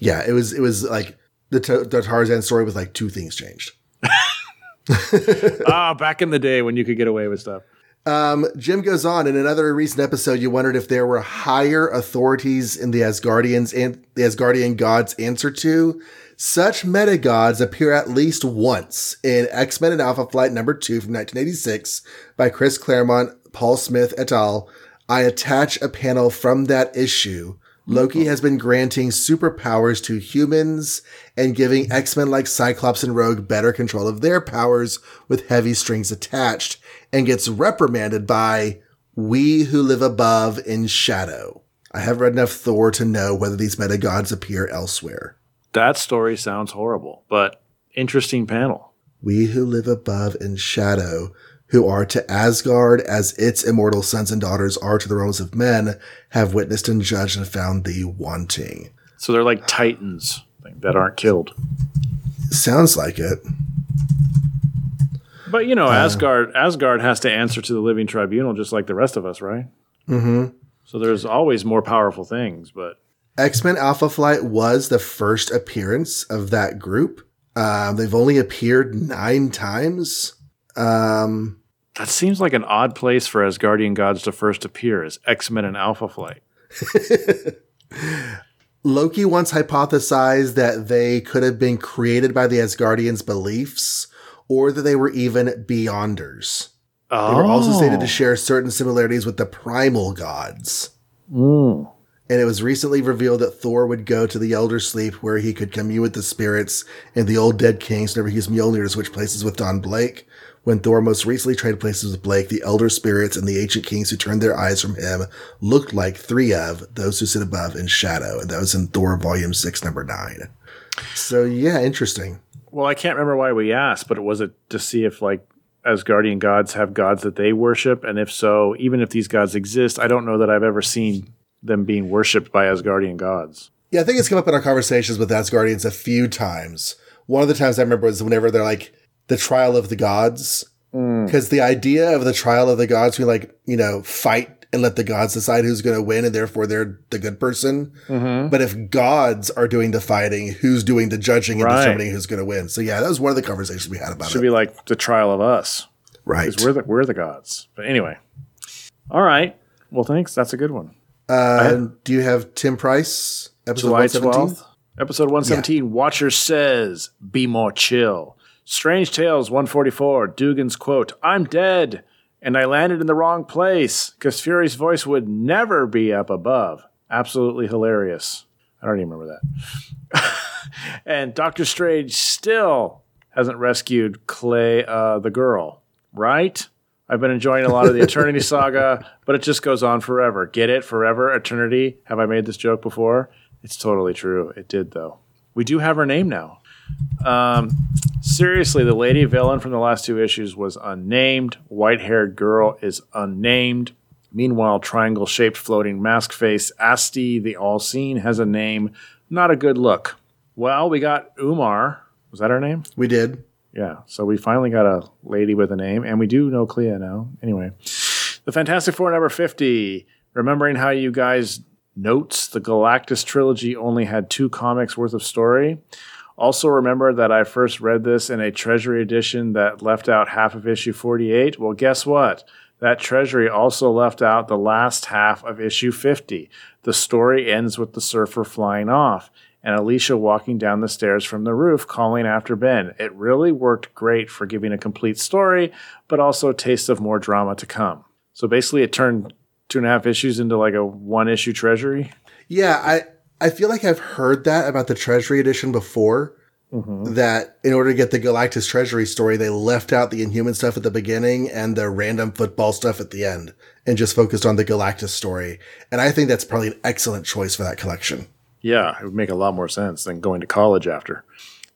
[SPEAKER 2] Yeah, it was it was like the, the Tarzan story with like two things changed. [laughs]
[SPEAKER 1] ah, back in the day when you could get away with stuff.
[SPEAKER 2] Um, Jim goes on in another recent episode. You wondered if there were higher authorities in the Asgardians and the Asgardian gods answer to. Such meta gods appear at least once in X Men and Alpha Flight number two from 1986 by Chris Claremont, Paul Smith et al. I attach a panel from that issue. Loki has been granting superpowers to humans and giving X-Men like Cyclops and Rogue better control of their powers with heavy strings attached and gets reprimanded by we who live above in shadow. I have read enough Thor to know whether these meta gods appear elsewhere.
[SPEAKER 1] That story sounds horrible, but interesting panel.
[SPEAKER 2] We who live above in shadow, who are to Asgard as its immortal sons and daughters are to the realms of men, have witnessed and judged and found thee wanting.
[SPEAKER 1] So they're like titans that aren't killed.
[SPEAKER 2] Sounds like it.
[SPEAKER 1] But you know, Asgard Asgard has to answer to the living tribunal just like the rest of us, right?
[SPEAKER 2] Mm-hmm.
[SPEAKER 1] So there's always more powerful things, but
[SPEAKER 2] X Men Alpha Flight was the first appearance of that group. Um, they've only appeared nine times. Um,
[SPEAKER 1] that seems like an odd place for Asgardian gods to first appear as X-Men and Alpha Flight. [laughs]
[SPEAKER 2] Loki once hypothesized that they could have been created by the Asgardians' beliefs, or that they were even beyonders. They were also stated to share certain similarities with the primal gods.
[SPEAKER 1] Mm.
[SPEAKER 2] And it was recently revealed that Thor would go to the Elder Sleep where he could commune with the spirits and the old dead kings whenever he used Mjolnir to switch places with Don Blake. When Thor most recently traded places with Blake, the Elder Spirits and the ancient kings who turned their eyes from him looked like three of those who sit above in shadow. And that was in Thor Volume 6, Number 9. So, yeah, interesting.
[SPEAKER 1] Well, I can't remember why we asked, but it was it to see if like Asgardian gods have gods that they worship, and if so, even if these gods exist, I don't know that I've ever seen them being worshipped by Asgardian gods.
[SPEAKER 2] Yeah, I think it's come up in our conversations with Asgardians a few times. One of the times I remember was whenever they're like the trial of the gods, hmm. because the idea of the trial of the gods, we like you know fight and let the gods decide who's going to win, and therefore they're the good person. But if gods are doing the fighting, who's doing the judging and
[SPEAKER 1] Right.
[SPEAKER 2] determining who's going to win? So yeah, that was one of the conversations we had about
[SPEAKER 1] Should
[SPEAKER 2] it.
[SPEAKER 1] Should be like the trial of us,
[SPEAKER 2] right.
[SPEAKER 1] because we're the we're the gods. But anyway, all right. Well, thanks. That's a good one.
[SPEAKER 2] Uh, do you have Tim Price episode
[SPEAKER 1] July
[SPEAKER 2] 117?
[SPEAKER 1] twelfth, episode one seventeen. Watcher says, "Be more chill." Strange Tales one forty four. Dugan's quote: "I'm dead, and I landed in the wrong place because Fury's voice would never be up above." Absolutely hilarious. I don't even remember that. [laughs] and Doctor Strange still hasn't rescued Clay, uh, the girl. Right? I've been enjoying a lot of the Eternity [laughs] saga, but it just goes on forever. Get it? Forever, eternity. Have I made this joke before? It's totally true. It did, though. We do have her name now. Um, seriously, the lady villain from the last two issues was unnamed. White haired girl is unnamed. Meanwhile, triangle shaped floating mask face Asti, the all seen, has a name. Not a good look. Well, we got Umar. Was that her name?
[SPEAKER 2] We did.
[SPEAKER 1] Yeah. So we finally got a lady with a name, and we do know Clea now. Anyway, the Fantastic Four number 50. Remembering how you guys notes the Galactus trilogy only had two comics worth of story. Also, remember that I first read this in a Treasury edition that left out half of issue 48. Well, guess what? That Treasury also left out the last half of issue 50. The story ends with the surfer flying off and Alicia walking down the stairs from the roof calling after Ben. It really worked great for giving a complete story, but also a taste of more drama to come. So basically, it turned two and a half issues into like a one issue Treasury.
[SPEAKER 2] Yeah, I I feel like I've heard that about the Treasury edition before. Mm-hmm. That in order to get the Galactus Treasury story, they left out the Inhuman stuff at the beginning and the random football stuff at the end, and just focused on the Galactus story. And I think that's probably an excellent choice for that collection.
[SPEAKER 1] Yeah, it would make a lot more sense than going to college after.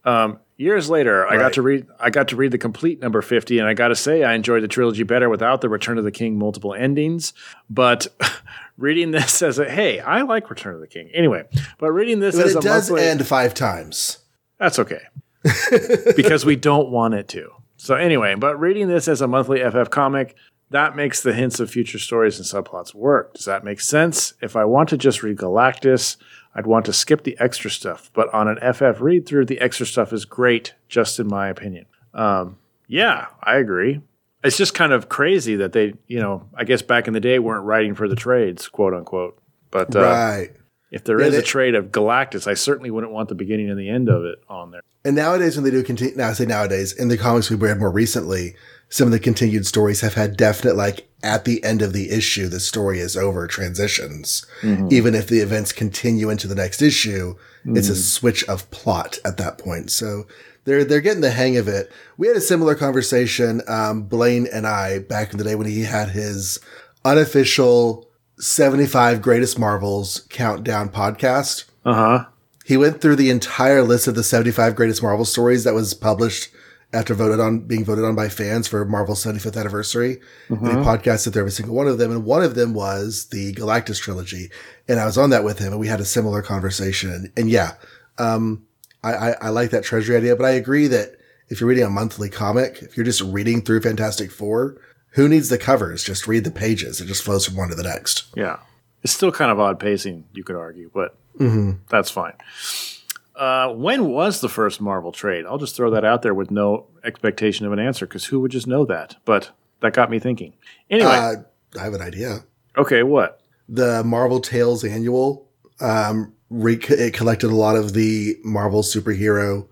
[SPEAKER 1] Um, years later, I got to read. I got to read the complete number fifty, and I got to say, I enjoyed the trilogy better without the Return of the King multiple endings. But [laughs] reading this as a hey, I like Return of the King anyway. But reading this
[SPEAKER 2] But
[SPEAKER 1] as
[SPEAKER 2] it
[SPEAKER 1] a
[SPEAKER 2] does
[SPEAKER 1] monthly,
[SPEAKER 2] end five times.
[SPEAKER 1] that's okay [laughs] because we don't want it to. So anyway, but reading this as a monthly FF comic, that makes the hints of future stories and subplots work. Does that make sense? If I want to just read Galactus, I'd want to skip the extra stuff. But on an FF read through, the extra stuff is great, just in my opinion. Um, yeah, I agree. It's just kind of crazy that they, you know, I guess back in the day weren't writing for the trades, quote unquote. But uh,
[SPEAKER 2] right.
[SPEAKER 1] if there is
[SPEAKER 2] Yeah,
[SPEAKER 1] a
[SPEAKER 2] they-
[SPEAKER 1] trade of Galactus, I certainly wouldn't want the beginning and the end of it on there.
[SPEAKER 2] And nowadays, when they do continue, now I say nowadays, in the comics we've read more recently, some of the continued stories have had definite, like, at the end of the issue, the story is over transitions. Even if the events continue into the next issue, it's a switch of plot at that point. So they're, they're getting the hang of it. We had a similar conversation, um, Blaine and I back in the day when he had his unofficial 75 greatest Marvels countdown podcast
[SPEAKER 1] Uh huh.
[SPEAKER 2] he went through the entire list of the 75 greatest Marvel stories that was published after voted on being voted on by fans for Marvel's 75th anniversary. And he podcasted through every single one of them. And one of them was the Galactus trilogy. And I was on that with him and we had a similar conversation. And, yeah, um, I, I, I like that treasury idea, but I agree that if you're reading a monthly comic, if you're just reading through Fantastic Four, who needs the covers? Just read the pages. It just flows from one to the next.
[SPEAKER 1] Yeah. It's still kind of odd pacing, you could argue, but that's fine. Uh, when was the first Marvel trade? I'll just throw that out there with no expectation of an answer because who would just know that? But that got me thinking. Anyway,
[SPEAKER 2] Uh, I have an idea.
[SPEAKER 1] okay, what?
[SPEAKER 2] the Marvel Tales annual. Um, re- it collected a lot of the Marvel superhero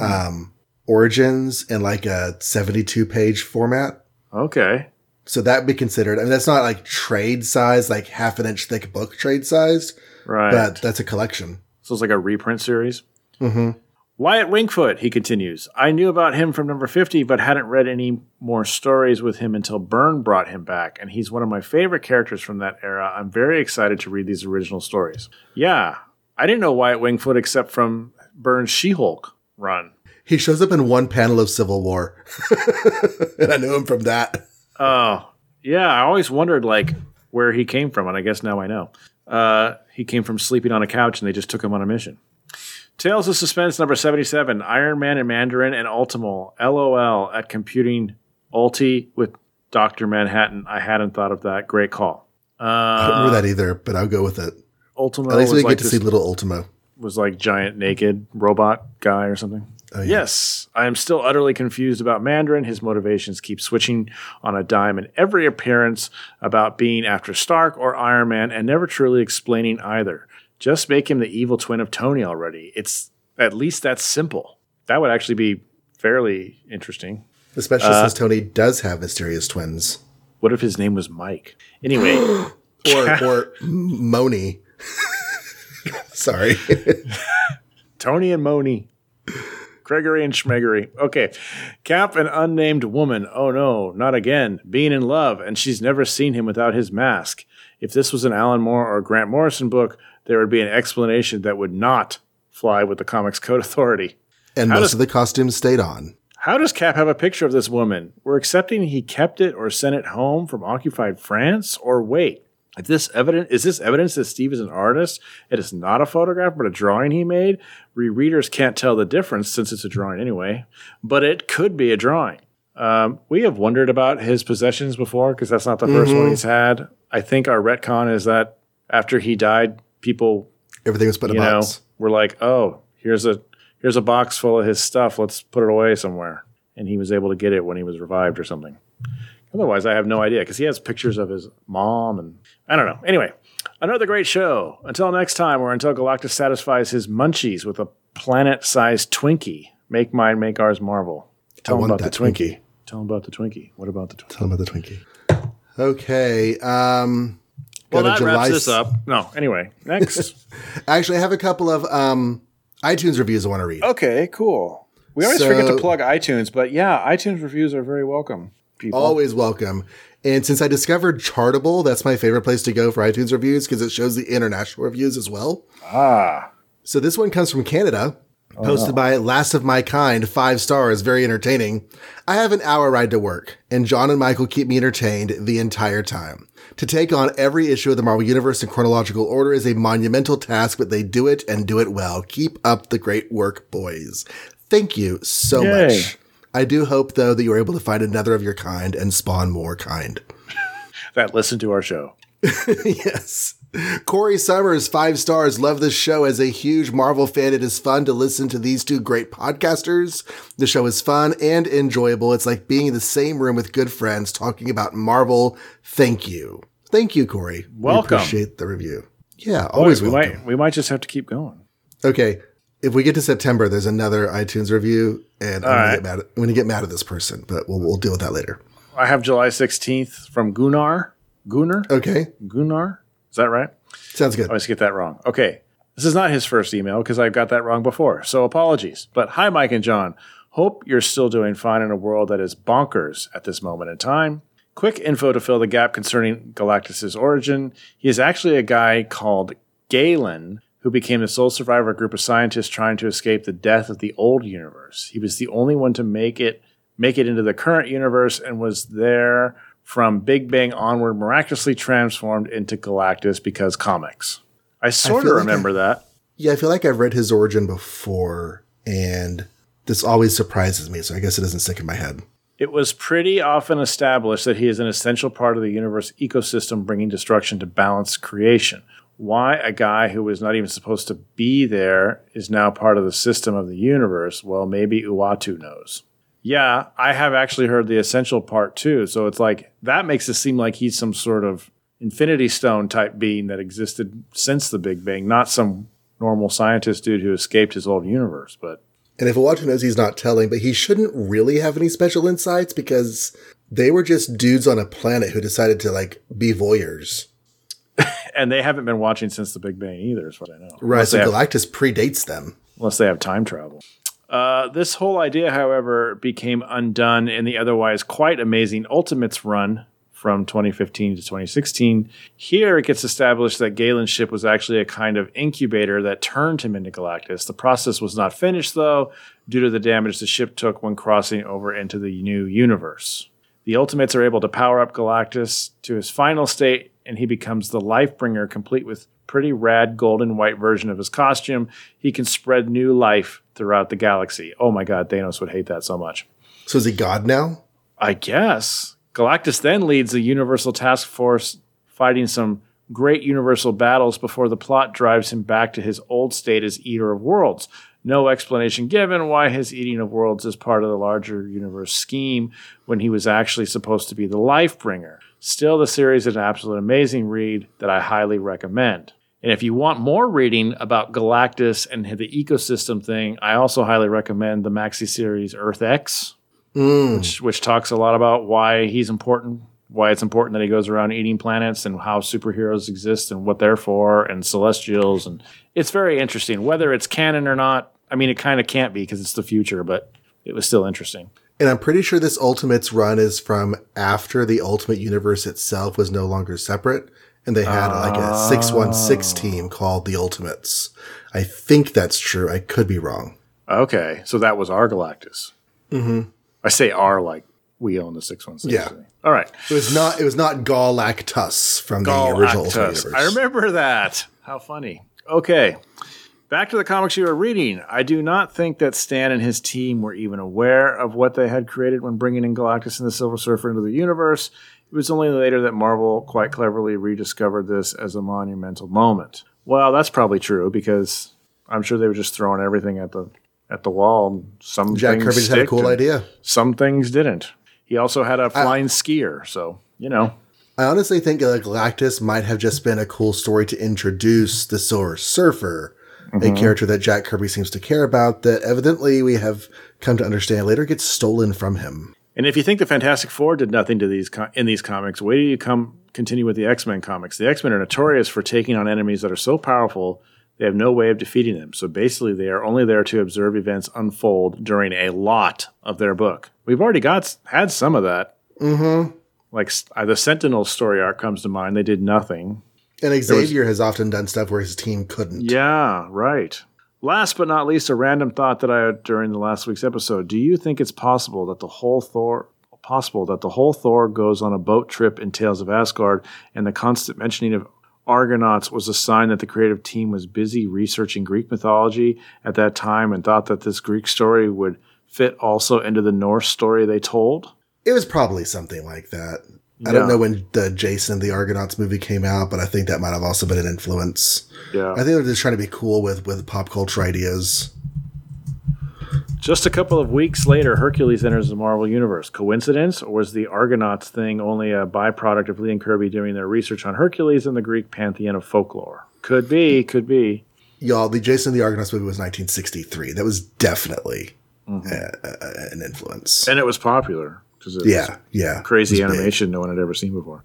[SPEAKER 2] um, origins in like a 72 page format.
[SPEAKER 1] Okay.
[SPEAKER 2] So that be considered. I mean, that's not like trade size, like half an inch thick book trade sized,
[SPEAKER 1] Right.
[SPEAKER 2] but that's a collection.
[SPEAKER 1] So it's like a reprint series.
[SPEAKER 2] hmm
[SPEAKER 1] Wyatt Wingfoot, he continues. I knew about him from number 50, but hadn't read any more stories with him until Byrne brought him back, and he's one of my favorite characters from that era. I'm very excited to read these original stories. Yeah, I didn't know Wyatt Wingfoot except from Byrne's She Hulk run.
[SPEAKER 2] He shows up in one panel of Civil War, [laughs] and I knew him from that.
[SPEAKER 1] Oh, yeah, I always wondered, like, where he came from, and I guess now I know. Uh, he came from sleeping on a couch, and they just took him on a mission. Tales of Suspense number 77 Iron Man and Mandarin and Ultimo. LOL at computing Ulti with Dr. Manhattan. I hadn't thought of that. Great call.
[SPEAKER 2] I don't
[SPEAKER 1] Uh,
[SPEAKER 2] remember that either, but I'll go with it.
[SPEAKER 1] Ultimo
[SPEAKER 2] At least we get
[SPEAKER 1] like,
[SPEAKER 2] to see little Ultimo.
[SPEAKER 1] was like giant naked robot guy or something.
[SPEAKER 2] Oh, yeah.
[SPEAKER 1] Yes, I am still utterly confused about Mandarin. His motivations keep switching on a dime in every appearance about being after Stark or Iron Man and never truly explaining either. Just make him the evil twin of Tony already. It's at least that simple. That would actually be fairly interesting.
[SPEAKER 2] Especially
[SPEAKER 1] Uh,
[SPEAKER 2] since Tony does have mysterious twins.
[SPEAKER 1] What if his name was Mike? Anyway, [gasps]
[SPEAKER 2] Or, [laughs] or Moni. [laughs] Sorry.
[SPEAKER 1] Tony and Moni. Gregory and Schmegory. Okay. Cap, an unnamed woman. Oh no, not again. Being in love, and she's never seen him without his mask. If this was an Alan Moore or Grant Morrison book, there would be an explanation that would not fly with the Comics Code Authority.
[SPEAKER 2] And
[SPEAKER 1] How
[SPEAKER 2] most
[SPEAKER 1] does-
[SPEAKER 2] of the costumes stayed on.
[SPEAKER 1] How does Cap have a picture of this woman? We're accepting he kept it or sent it home from occupied France? Or wait, If this evidence is this evidence that Steve is an artist, it is not a photograph, but a drawing he made. Re readers can't tell the difference since it's a drawing anyway, but it could be a drawing. Um, we have wondered about his possessions before because that's not the 1st one he's had. I think our retcon is that after he died, people
[SPEAKER 2] Everything was put in a
[SPEAKER 1] know
[SPEAKER 2] box.
[SPEAKER 1] were like, "Oh, here's a here's a box full of his stuff. Let's put it away somewhere." And he was able to get it when he was revived or something. Otherwise, I have no idea because he has pictures of his mom and I don't know. Anyway, another great show. Until next time, or until Galactus satisfies his munchies with a planet-sized Twinkie. Make mine, make ours Marvel. Tell him about the Twinkie.
[SPEAKER 2] Twinkie.
[SPEAKER 1] Tell him about the Twinkie. What about the Twinkie?
[SPEAKER 2] Tell them about the Twinkie. Okay. Um,
[SPEAKER 1] Well,
[SPEAKER 2] got a
[SPEAKER 1] that wraps
[SPEAKER 2] July
[SPEAKER 1] this up. No, anyway, next. [laughs]
[SPEAKER 2] Actually, I have a couple of um, iTunes reviews I want to read.
[SPEAKER 1] okay, cool. We always forget to plug iTunes, but yeah, iTunes reviews are very welcome. People.
[SPEAKER 2] Always welcome. And since I discovered Chartable, that's my favorite place to go for iTunes reviews because it shows the international reviews as well.
[SPEAKER 1] Ah,
[SPEAKER 2] So this one comes from Canada, posted by Last of My Kind, five stars, very entertaining. I have an hour ride to work, and John and Michael keep me entertained the entire time. To take on every issue of the Marvel Universe in chronological order is a monumental task, but they do it and do it well. Keep up the great work, boys. Thank you so
[SPEAKER 1] Yay.
[SPEAKER 2] much. I do hope, though, that you are able to find another of your kind and spawn more kind. [laughs]
[SPEAKER 1] that listen to our show. [laughs]
[SPEAKER 2] yes. Corey Summers, five stars. Love this show. As a huge Marvel fan, it is fun to listen to these two great podcasters. The show is fun and enjoyable. It's like being in the same room with good friends talking about Marvel. Thank you. Thank you, Corey.
[SPEAKER 1] Welcome.
[SPEAKER 2] We appreciate the review. Yeah, always
[SPEAKER 1] we
[SPEAKER 2] welcome.
[SPEAKER 1] might we might just have to keep going.
[SPEAKER 2] Okay. If we get to September, there's another iTunes review, and I'm,
[SPEAKER 1] All
[SPEAKER 2] gonna get mad at, I'm gonna get mad at this person, but we'll, we'll deal with that later.
[SPEAKER 1] I have July sixteenth from Gunnar. Gunnar.
[SPEAKER 2] Okay.
[SPEAKER 1] Gunnar. Is that right?
[SPEAKER 2] Sounds good.
[SPEAKER 1] I always get that wrong. Okay. This is not his first email because I got that wrong before. So apologies. But hi, Mike and John. Hope you're still doing fine in a world that is bonkers at this moment in time. Quick info to fill the gap concerning Galactus' origin. He is actually a guy called Galen who became the sole survivor of a group of scientists trying to escape the death of the old universe. He was the only one to make it make it into the current universe and was there from Big Bang onward miraculously transformed into Galactus because comics. I sort of
[SPEAKER 2] feel like
[SPEAKER 1] remember that.
[SPEAKER 2] Yeah, I feel like I've read his origin before, and this always surprises me, so I guess it doesn't stick in my head.
[SPEAKER 1] It was pretty often established that he is an essential part of the universe ecosystem, bringing destruction to balance creation. Why a guy who was not even supposed to be there is now part of the system of the universe? Well, maybe Uatu knows. Yeah, I have actually heard the essential part too. So it's like that makes it seem like he's some sort of infinity stone type being that existed since the Big Bang, not some normal scientist dude who escaped his old universe. But
[SPEAKER 2] And if Uatu knows he's not telling, but he shouldn't really have any special insights because they were just dudes on a planet who decided to like be voyeurs. [laughs]
[SPEAKER 1] and they haven't been watching since the Big Bang either, as far as I know.
[SPEAKER 2] Right,
[SPEAKER 1] Unless
[SPEAKER 2] so
[SPEAKER 1] they have-
[SPEAKER 2] Galactus predates them.
[SPEAKER 1] unless they have time travel. Uh, this whole idea, however, became undone in the otherwise quite amazing Ultimates run from 2015 to 2016. Here it gets established that Galen's ship was actually a kind of incubator that turned him into Galactus. The process was not finished, though, due to the damage the ship took when crossing over into the new universe. The Ultimates are able to power up Galactus to his final state, and he becomes the Lifebringer, complete with pretty rad golden white version of his costume. He can spread new life throughout the galaxy. Oh my god, Thanos would hate that so much.
[SPEAKER 2] So is he God now?
[SPEAKER 1] I guess. Galactus then leads the Universal Task Force, fighting some great universal battles before the plot drives him back to his old state as Eater of Worlds. No explanation given why his eating of worlds is part of the larger universe scheme when he was actually supposed to be the life bringer. Still, the series is an absolute amazing read that I highly recommend. And if you want more reading about Galactus and the ecosystem thing, I also highly recommend the maxi series Earth X mm. which, which talks a lot about why he's important, why it's important that he goes around eating planets, and how superheroes exist and what they're for, and celestials, and it's very interesting. Whether it's canon or not, I mean, it kind of can't be because it's the future, but it was still interesting.
[SPEAKER 2] And I'm pretty sure this Ultimates run is from after the Ultimate Universe itself was no longer separate. And they had like a 616 team called the Ultimates. I think that's true. I could be wrong.
[SPEAKER 1] Okay, so that was our Galactus. Mm-hmm. I say our like we own the six one six.
[SPEAKER 2] Yeah.
[SPEAKER 1] All right.
[SPEAKER 2] It was not. It was not Galactus from the original Universe.
[SPEAKER 1] I remember that. How funny. Okay. Back to the comics you were reading. I do not think that Stan and his team were even aware of what they had created when bringing in Galactus and the Silver Surfer into the universe. It was only later that Marvel quite cleverly rediscovered this as a monumental moment. Well, that's probably true because I'm sure they were just throwing everything at the at the wall. Some
[SPEAKER 2] Jack
[SPEAKER 1] things
[SPEAKER 2] Kirby just had a cool idea.
[SPEAKER 1] Some things didn't. He also had a flying skier, so you know.
[SPEAKER 2] I honestly think Galactus might have just been a cool story to introduce the Silver Surfer,
[SPEAKER 1] Mm-hmm.
[SPEAKER 2] a character that Jack Kirby seems to care about. That evidently we have come to understand later gets stolen from him.
[SPEAKER 1] And if you think the Fantastic Four did nothing to these in these comics, wait till you come continue with the X Men comics. The X Men are notorious for taking on enemies that are so powerful they have no way of defeating them. So basically, they are only there to observe events unfold during a lot of their book. We've already got had some of that. Mm-hmm. Like uh, the Sentinel story arc comes to mind. They did nothing.
[SPEAKER 2] And Xavier has often done stuff where his team couldn't.
[SPEAKER 1] Yeah, right. Last but not least, a random thought that I had during the last week's episode. Do you think it's possible that the whole Thor possible that the whole Thor goes on a boat trip in Tales of Asgard and the constant mentioning of Argonauts was a sign that the creative team was busy researching Greek mythology at that time and thought that this Greek story would fit also into the Norse story they told?
[SPEAKER 2] It was probably something like that. I don't know when the Jason and the Argonauts movie came out, but I think that might have also been an influence.
[SPEAKER 1] Yeah.
[SPEAKER 2] I think they're just trying to be cool with with pop culture ideas.
[SPEAKER 1] Just a couple of weeks later, Hercules enters the Marvel Universe. Coincidence, or was the Argonauts thing only a byproduct of Lee and Kirby doing their research on Hercules and the Greek pantheon of folklore? Could be, could be.
[SPEAKER 2] Y'all, the Jason and the Argonauts movie was 1963. That was definitely
[SPEAKER 1] Mm-hmm.
[SPEAKER 2] uh, uh, an influence.
[SPEAKER 1] And it was popular because it
[SPEAKER 2] yeah,
[SPEAKER 1] was
[SPEAKER 2] yeah.
[SPEAKER 1] crazy
[SPEAKER 2] was big.
[SPEAKER 1] animation no one had ever seen before.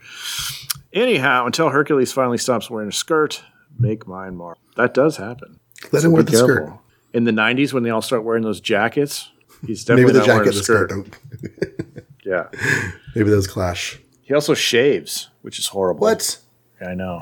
[SPEAKER 1] Anyhow, until Hercules finally stops wearing a skirt, make mine mark. That does happen.
[SPEAKER 2] Let
[SPEAKER 1] So
[SPEAKER 2] him wear the skirt.
[SPEAKER 1] In the 90s, when they all start wearing those jackets, he's
[SPEAKER 2] Maybe
[SPEAKER 1] definitely
[SPEAKER 2] the
[SPEAKER 1] not wearing a
[SPEAKER 2] skirt. [laughs]
[SPEAKER 1] Yeah.
[SPEAKER 2] Maybe those clash.
[SPEAKER 1] He also shaves, which is horrible.
[SPEAKER 2] What?
[SPEAKER 1] I know.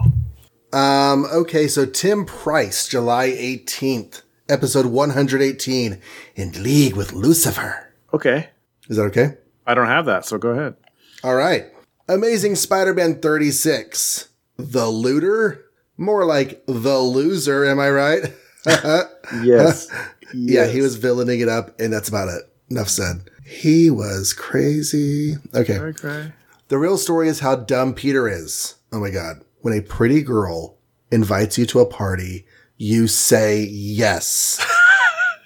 [SPEAKER 2] Um, okay, so Tim Price, July 18th, episode 118, in League with Lucifer.
[SPEAKER 1] Okay.
[SPEAKER 2] Is that okay?
[SPEAKER 1] I don't have that, so go ahead.
[SPEAKER 2] All right. Amazing Spider Man 36. The Looter? More like The Loser, am I right? [laughs]
[SPEAKER 1] Yes. [laughs]
[SPEAKER 2] Yeah, he was villaining it up, and that's about it. Enough said. He was crazy. Okay.
[SPEAKER 1] Okay.
[SPEAKER 2] The real story is how dumb Peter is. Oh my God. When a pretty girl invites you to a party, you say yes.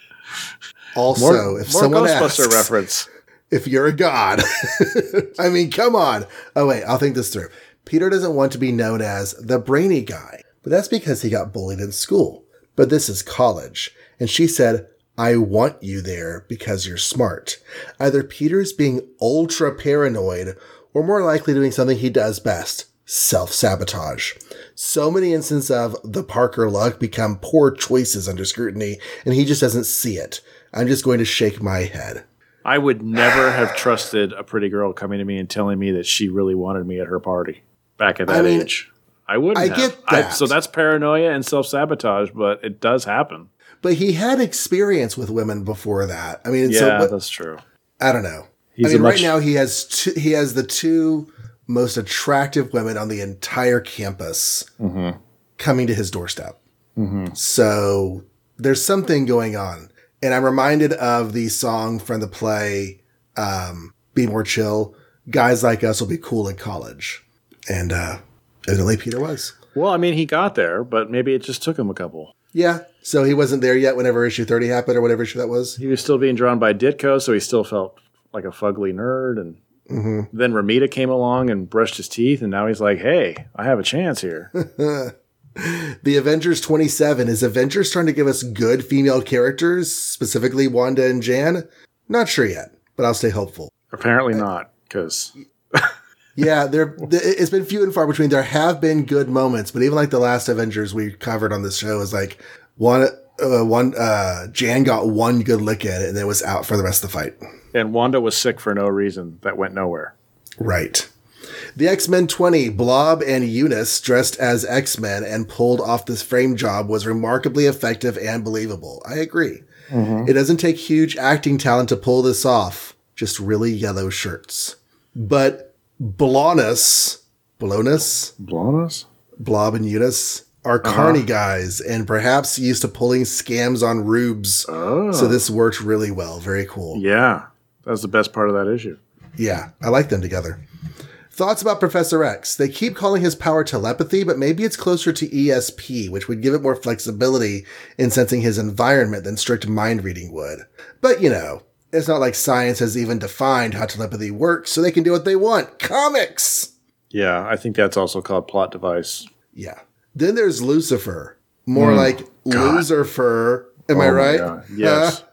[SPEAKER 2] [laughs] also,
[SPEAKER 1] More,
[SPEAKER 2] if
[SPEAKER 1] more
[SPEAKER 2] someone
[SPEAKER 1] Ghostbuster
[SPEAKER 2] asks
[SPEAKER 1] reference. [laughs]
[SPEAKER 2] if you're a god, I mean, come on. Oh wait, I'll think this through. Peter doesn't want to be known as the brainy guy, but that's because he got bullied in school. But this is college. And she said, I want you there because you're smart. Either Peter's being ultra paranoid or more likely doing something he does best. Self-sabotage. So many instances of the Parker luck become poor choices under scrutiny, and he just doesn't see it. I'm just going to shake my head.
[SPEAKER 1] I would never have trusted a pretty girl coming to me and telling me that she really wanted me at her party back at that
[SPEAKER 2] mean,
[SPEAKER 1] age. I wouldn't.
[SPEAKER 2] I
[SPEAKER 1] have.
[SPEAKER 2] get that.
[SPEAKER 1] so that's paranoia and self sabotage, but it does happen.
[SPEAKER 2] But he had experience with women before that. I mean,
[SPEAKER 1] Yeah,
[SPEAKER 2] so what-
[SPEAKER 1] that's true.
[SPEAKER 2] I don't know.
[SPEAKER 1] He's
[SPEAKER 2] I mean,
[SPEAKER 1] much-
[SPEAKER 2] right now he has two, he has the two most attractive women on the entire campus
[SPEAKER 1] Mm-hmm.
[SPEAKER 2] coming to his doorstep. So there's something going on, and I'm reminded of the song from the play um, "Be More Chill." Guys like us will be cool in college, and uh, evidently Peter was.
[SPEAKER 1] Well, I mean, he got there, but maybe it just took him a couple.
[SPEAKER 2] Yeah, so he wasn't there yet whenever issue 30 happened or whatever issue that was.
[SPEAKER 1] He was still being drawn by Ditko, so he still felt like a fugly nerd. And
[SPEAKER 2] Mm-hmm.
[SPEAKER 1] then Romita came along and brushed his teeth, and now he's like, "Hey, I have a chance here." [laughs]
[SPEAKER 2] The Avengers 27 is Avengers trying to give us good female characters, specifically Wanda and Jan? Not sure yet, but I'll stay hopeful.
[SPEAKER 1] Apparently not, because
[SPEAKER 2] Yeah, there it's been few and far between. There have been good moments, but even like the last Avengers we covered on this show is like one uh, one uh Jan got one good lick at it and then was out for the rest of the fight.
[SPEAKER 1] and Wanda was sick for no reason. That went nowhere.
[SPEAKER 2] Right. The X Men 20, Blob and Eunice dressed as X Men and pulled off this frame job was remarkably effective and believable. I agree. It doesn't take huge acting talent to pull this off, just really yellow shirts. But Blonus, Blonus,
[SPEAKER 1] Blonus?
[SPEAKER 2] Blob and Eunice are uh-huh. carny guys and perhaps used to pulling scams on rubes.
[SPEAKER 1] Oh.
[SPEAKER 2] So this worked really well. Very cool.
[SPEAKER 1] Yeah. That was the best part of that issue.
[SPEAKER 2] Yeah, I like them together. Thoughts about Professor X. They keep calling his power telepathy, but maybe it's closer to ESP, which would give it more flexibility in sensing his environment than strict mind reading would. But you know, it's not like science has even defined how telepathy works, so they can do what they want. Comics!
[SPEAKER 1] Yeah, I think that's also called plot device.
[SPEAKER 2] Yeah. Then there's Lucifer. More like Lucifer. Am I
[SPEAKER 1] Hmm. Oh my
[SPEAKER 2] right?
[SPEAKER 1] God. [laughs] Yes.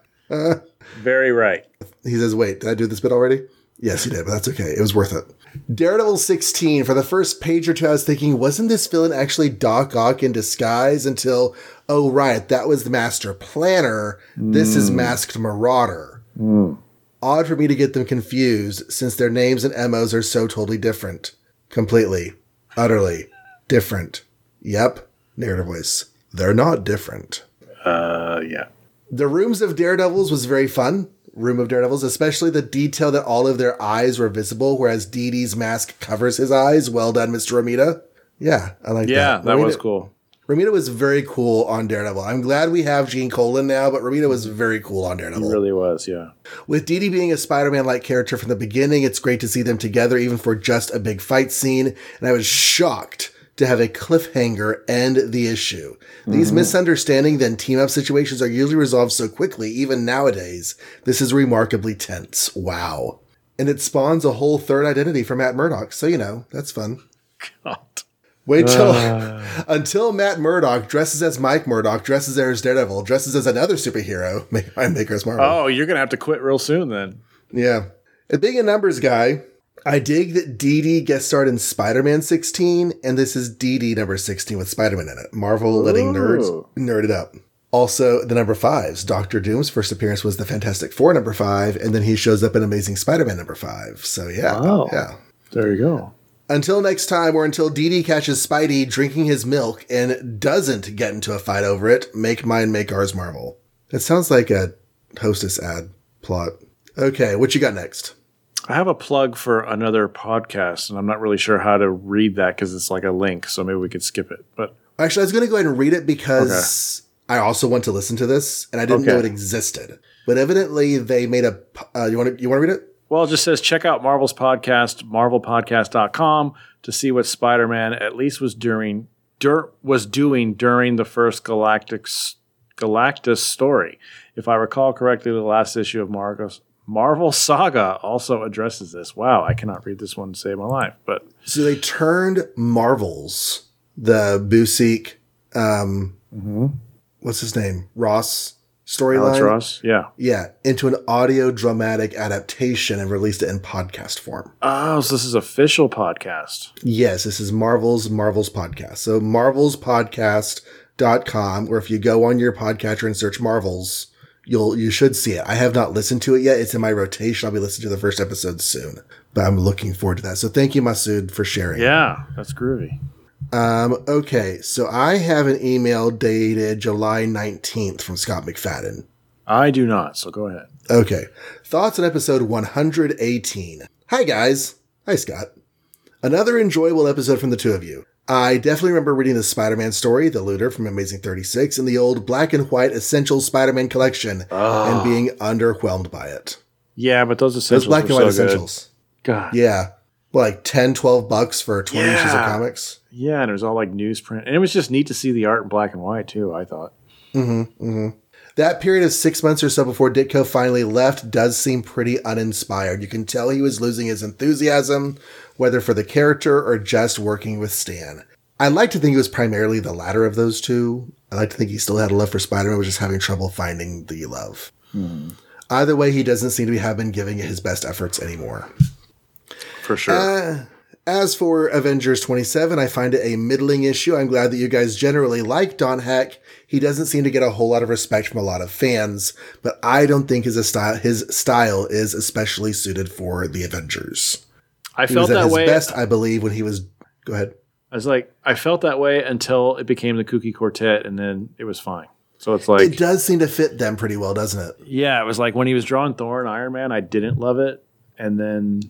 [SPEAKER 1] Very right.
[SPEAKER 2] He says, wait, did I do this bit already? Yes, you did, but that's okay. It was worth it. Daredevil 16. For the first page or two, I was thinking, wasn't this villain actually Doc Ock in disguise until, oh, right, that was the master planner. This is Masked Marauder. Odd for me to get them confused since their names and MOs are so totally different. Completely, utterly different. Yep, narrative voice. They're not different.
[SPEAKER 1] Uh, yeah.
[SPEAKER 2] The rooms of Daredevils was very fun. Room of Daredevils, especially the detail that all of their eyes were visible, whereas Dee Dee's mask covers his eyes. Well done, Mr. Romita. Yeah, I like
[SPEAKER 1] Yeah,
[SPEAKER 2] that.
[SPEAKER 1] Yeah, that was cool.
[SPEAKER 2] Romita was very cool on Daredevil. I'm glad we have Gene Colan now, but Romita was mm-hmm. very cool on
[SPEAKER 1] It
[SPEAKER 2] Daredevil.
[SPEAKER 1] really was, yeah.
[SPEAKER 2] With Dee Dee being a Spider-Man like character from the beginning, it's great to see them together, even for just a big fight scene. And I was shocked to have a cliffhanger end the issue. These mm-hmm. misunderstanding then team up situations are usually resolved so quickly, even nowadays. This is remarkably tense. Wow. And it spawns a whole third identity for Matt Murdock. So, you know, that's fun. [laughs]
[SPEAKER 1] God.
[SPEAKER 2] Wait till uh. [laughs] until Matt Murdock dresses as Mike Murdock, dresses as Daredevil, dresses as another superhero. Make [laughs] my makers Marvel.
[SPEAKER 1] Oh, you're going to have to quit real soon then.
[SPEAKER 2] Yeah. And being a numbers guy, I dig that Dee Dee guest starred in Spider Man 16, and this is Dee Dee number 16 with Spider Man in it. Marvel letting nerds nerd it up. Also, the number fives. Doctor Doom's first appearance was the Fantastic Four number five, and then he shows up in Amazing Spider Man number five. So, yeah.
[SPEAKER 1] Wow.
[SPEAKER 2] Yeah.
[SPEAKER 1] There you go.
[SPEAKER 2] Until next time, or until Dee Dee catches Spidey drinking his milk and doesn't get into a fight over it, make mine, make ours Marvel. That sounds like a hostess ad plot. Okay, what you got next?
[SPEAKER 1] I have a plug for another podcast, and I'm not really sure how to read that because it's like a link, so maybe we could skip it. But
[SPEAKER 2] Actually, I was going to go ahead and read it because I also want to listen to this, and I didn't know it existed. But evidently, they made a. Uh, you want to you want to read it?
[SPEAKER 1] Well, it just says check out Marvel's podcast, marvelpodcast.com, to see what Spider Man at least was doing, dur- was doing during the first Galactic, Galactus story. If I recall correctly, the last issue of Marvel's, Marvel Saga also addresses this. Wow, I cannot read this one to save my life. But
[SPEAKER 2] So they turned Marvels, the Busiek, um, what's his name, Ross storyline,
[SPEAKER 1] yeah.
[SPEAKER 2] yeah, into an audio dramatic adaptation and released it in podcast form.
[SPEAKER 1] Oh, so this is official podcast.
[SPEAKER 2] Yes, this is Marvel's Marvel's podcast. So marvelspodcast.com, or if you go on your podcatcher and search Marvels, you'll you should see it. I have not listened to it yet. It's in my rotation. I'll be listening to the first episode soon. But I'm looking forward to that. So thank you, Masood, for sharing.
[SPEAKER 1] Yeah, that's groovy.
[SPEAKER 2] Um, okay, so I have an email dated July 19th from Scott McFadden.
[SPEAKER 1] I do not, so go ahead.
[SPEAKER 2] Okay. Thoughts on episode 118. Hi, guys. Hi, Scott. Another enjoyable episode from the two of you. I definitely remember reading the Spider Man story, The Looter from Amazing 36, in the old black and white Essential Spider Man collection and being underwhelmed by it.
[SPEAKER 1] Yeah, but those
[SPEAKER 2] Those
[SPEAKER 1] essentials
[SPEAKER 2] black and white
[SPEAKER 1] so good.
[SPEAKER 2] essentials.
[SPEAKER 1] God.
[SPEAKER 2] Yeah. Like 10, 12 bucks for 20 issues of comics.
[SPEAKER 1] Yeah, and it was all like newsprint. And it was just neat to see the art in black and white too, I thought. Mm-hmm, mm-hmm.
[SPEAKER 2] That period of six months or so before Ditko finally left does seem pretty uninspired. You can tell he was losing his enthusiasm, whether for the character or just working with Stan. I like to think it was primarily the latter of those two. I like to think he still had a love for Spider-Man, was just having trouble finding the love. Hmm. Either way, he doesn't seem to be have been giving it his best efforts anymore.
[SPEAKER 1] For sure.
[SPEAKER 2] Uh, as for Avengers 27, I find it a middling issue. I'm glad that you guys generally like Don Heck. He doesn't seem to get a whole lot of respect from a lot of fans, but I don't think his style, his style is especially suited for the Avengers.
[SPEAKER 1] I felt that
[SPEAKER 2] his
[SPEAKER 1] way.
[SPEAKER 2] best, I believe, when he was. Go ahead.
[SPEAKER 1] I was like, I felt that way until it became the Kooky Quartet, and then it was fine. So it's like,
[SPEAKER 2] it does seem to fit them pretty well, doesn't it?
[SPEAKER 1] yeah, it was like when he was drawing Thor and Iron Man, I didn't love it, and then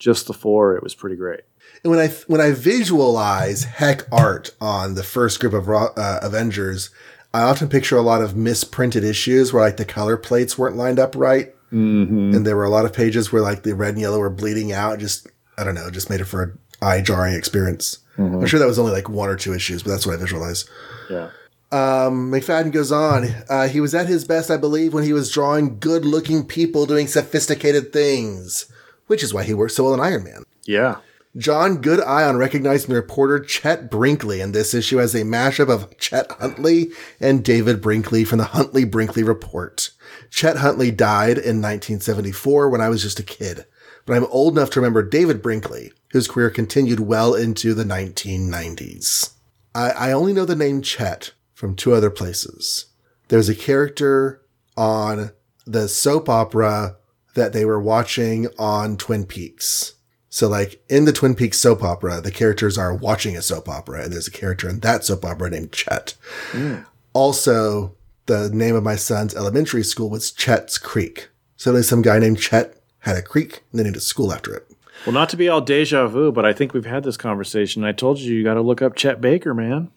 [SPEAKER 1] just the four, it was pretty great.
[SPEAKER 2] And when I when I visualize heck art on the first group of uh, Avengers, I often picture a lot of misprinted issues where like the color plates weren't lined up right,
[SPEAKER 1] Mm-hmm.
[SPEAKER 2] and there were a lot of pages where like the red and yellow were bleeding out. Just I don't know, just made it for an eye jarring experience. I'm sure that was only like one or two issues, but that's what I visualize.
[SPEAKER 1] Yeah.
[SPEAKER 2] Um, McFadden goes on. Uh, he was at his best, I believe, when he was drawing good looking people doing sophisticated things, which is why he works so well in Iron Man.
[SPEAKER 1] Yeah.
[SPEAKER 2] John good eye on recognizing reporter Chet Brinkley in this issue as a mashup of Chet Huntley and David Brinkley from the Huntley Brinkley Report. Chet Huntley died in 1974 when I was just a kid, but I'm old enough to remember David Brinkley, whose career continued well into the 1990s. I, I only know the name Chet from two other places. There's a character on the soap opera that they were watching on Twin Peaks. So, like in the Twin Peaks soap opera, the characters are watching a soap opera, and there's a character in that soap opera named Chet. Hmm. Also, the name of my son's elementary school was Chet's Creek. So, there's some guy named Chet had a creek, and they named a school after it.
[SPEAKER 1] Well, not to be all deja vu, but I think we've had this conversation. I told you you got to look up Chet Baker, man.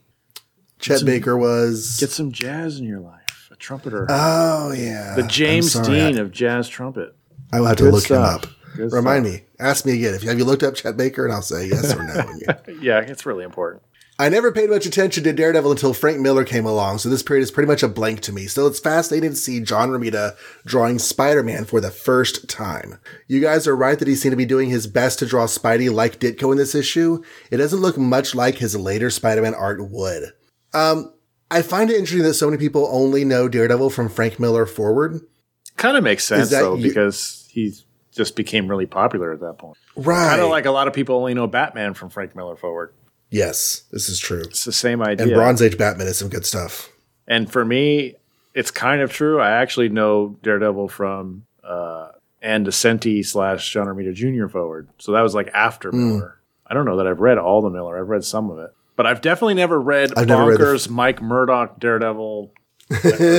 [SPEAKER 2] Chet Baker was.
[SPEAKER 1] Get some jazz in your life. A trumpeter.
[SPEAKER 2] oh, yeah.
[SPEAKER 1] the James. Dean of jazz trumpet.
[SPEAKER 2] I will have to
[SPEAKER 1] Good
[SPEAKER 2] look
[SPEAKER 1] stuff.
[SPEAKER 2] him up.
[SPEAKER 1] Good
[SPEAKER 2] Remind me. Ask me again. If you have you looked up Chet Baker, and I'll say yes or no. [laughs]
[SPEAKER 1] Yeah, it's really important.
[SPEAKER 2] I never paid much attention to Daredevil until Frank Miller came along, so this period is pretty much a blank to me. Still, it's fascinating to see John Romita drawing Spider-Man for the first time. You guys are right that he seemed to be doing his best to draw Spidey like Ditko in this issue. It doesn't look much like his later Spider-Man art would. Um, I find it interesting that so many people only know Daredevil from Frank Miller forward.
[SPEAKER 1] Kind of makes sense though
[SPEAKER 2] you-
[SPEAKER 1] because he just became really popular at that point.
[SPEAKER 2] Right.
[SPEAKER 1] Kind of like a lot of people only know Batman from Frank Miller forward.
[SPEAKER 2] yes, this is true.
[SPEAKER 1] It's the same idea.
[SPEAKER 2] And Bronze Age Batman is some good stuff.
[SPEAKER 1] And for me, it's kind of true. I actually know Daredevil from uh, Ann Nocenti slash John Romita Jr. forward. So that was like after
[SPEAKER 2] Hmm.
[SPEAKER 1] Miller. I don't know that I've read all the Miller. I've read some of it. But I've definitely never read
[SPEAKER 2] I've never read the-
[SPEAKER 1] Mike Murdock Daredevil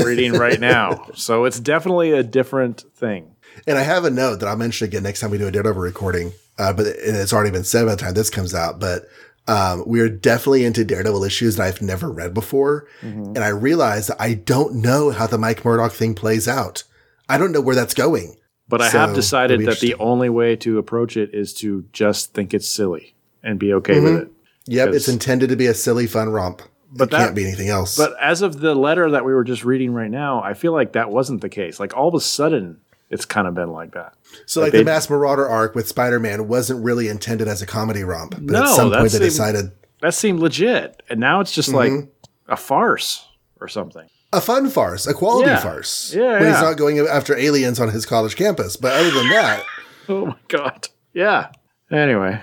[SPEAKER 1] reading [laughs] right now. So it's definitely a different thing.
[SPEAKER 2] And I have a note that I'll mention again next time we do a Daredevil recording. Uh, but and it's already been said by the time this comes out. But um, we are definitely into Daredevil issues that I've never read before, and I realize that I don't know how the Mike Murdock thing plays out. I don't know where that's going.
[SPEAKER 1] But I
[SPEAKER 2] So,
[SPEAKER 1] have decided that the only way to approach it is to just think it's silly and be okay
[SPEAKER 2] Mm-hmm.
[SPEAKER 1] with it.
[SPEAKER 2] Yep, it's intended to be a silly, fun romp.
[SPEAKER 1] But
[SPEAKER 2] it
[SPEAKER 1] that-
[SPEAKER 2] can't be anything else.
[SPEAKER 1] But as of the letter that we were just reading right now, I feel like that wasn't the case. Like all of a sudden, it's kind of been like that.
[SPEAKER 2] so, like
[SPEAKER 1] they-
[SPEAKER 2] the Masked Marauder arc with Spider Man wasn't really intended as a comedy romp. But
[SPEAKER 1] No,
[SPEAKER 2] at some point,
[SPEAKER 1] that's
[SPEAKER 2] they
[SPEAKER 1] the-
[SPEAKER 2] decided
[SPEAKER 1] That seemed legit, and now it's just
[SPEAKER 2] Mm-hmm.
[SPEAKER 1] like a farce or something.
[SPEAKER 2] a fun farce, a quality
[SPEAKER 1] Yeah.
[SPEAKER 2] farce.
[SPEAKER 1] Yeah,
[SPEAKER 2] when he's not going after aliens on his college campus. But other than that. [laughs]
[SPEAKER 1] Oh my god! Yeah. Anyway,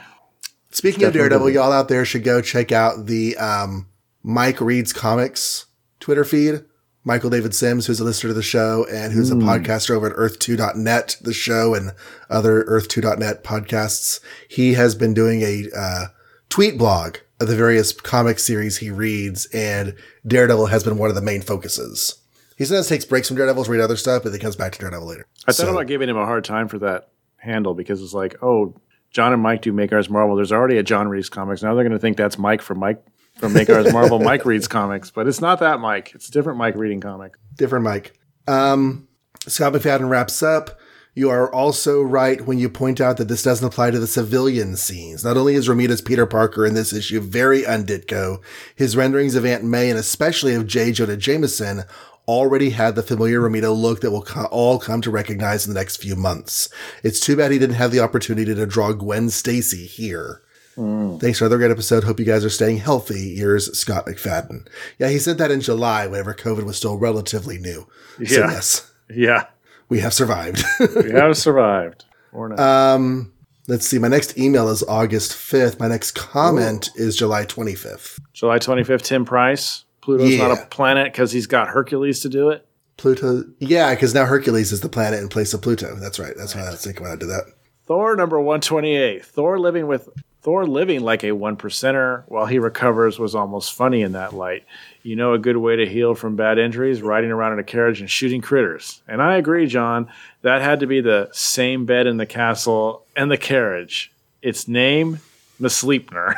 [SPEAKER 2] Speaking of Daredevil, y'all out there should go check out the um, Mike Reads Comics Twitter feed. Michael David Sims, who's a listener to the show and who's a podcaster over at earth2.net, the show and other earth2.net podcasts. He has been doing a uh, tweet blog of the various comic series he reads, and Daredevil has been one of the main focuses. He sometimes takes breaks from Daredevil to read other stuff, but then comes back to Daredevil later.
[SPEAKER 1] I thought
[SPEAKER 2] So-
[SPEAKER 1] about giving him a hard time for that handle because it's like, oh, John and Mike do Make Ours Marvel. There's already a John reads comics. Now they're going to think that's Mike for Mike from Make Ours Marvel. Mike reads comics, but it's not that Mike. It's a different Mike reading comic.
[SPEAKER 2] different Mike. Um, Scott McFadden wraps up. You are also right when you point out that this doesn't apply to the civilian scenes. Not only is Romita's Peter Parker in this issue very unditco, his renderings of Aunt May and especially of J. Jonah Jameson already had the familiar Romita look that we'll all come to recognize in the next few months. It's too bad he didn't have the opportunity to draw Gwen Stacy here. Thanks for another great episode. Hope you guys are staying healthy. Here's Scott McFadden. Yeah, he said that in July, whenever COVID was still relatively new. So
[SPEAKER 1] Yeah.
[SPEAKER 2] yes,
[SPEAKER 1] Yeah,
[SPEAKER 2] we have survived.
[SPEAKER 1] we have survived. Or not.
[SPEAKER 2] um, let's see. My next email is August 5th. My next comment is July 25th.
[SPEAKER 1] July 25th, Tim Price. Pluto's not a planet because he's got Hercules to do it.
[SPEAKER 2] Pluto. Yeah, because now Hercules is the planet in place of Pluto. That's right. That's why I was thinking when I did that.
[SPEAKER 1] Thor number 128. Thor living with Thor living like a one percenter while he recovers was almost funny in that light. You know, a good way to heal from bad injuries, riding around in a carriage and shooting critters. And I agree, John, that had to be the same bed in the castle and the carriage. Its name, the [laughs]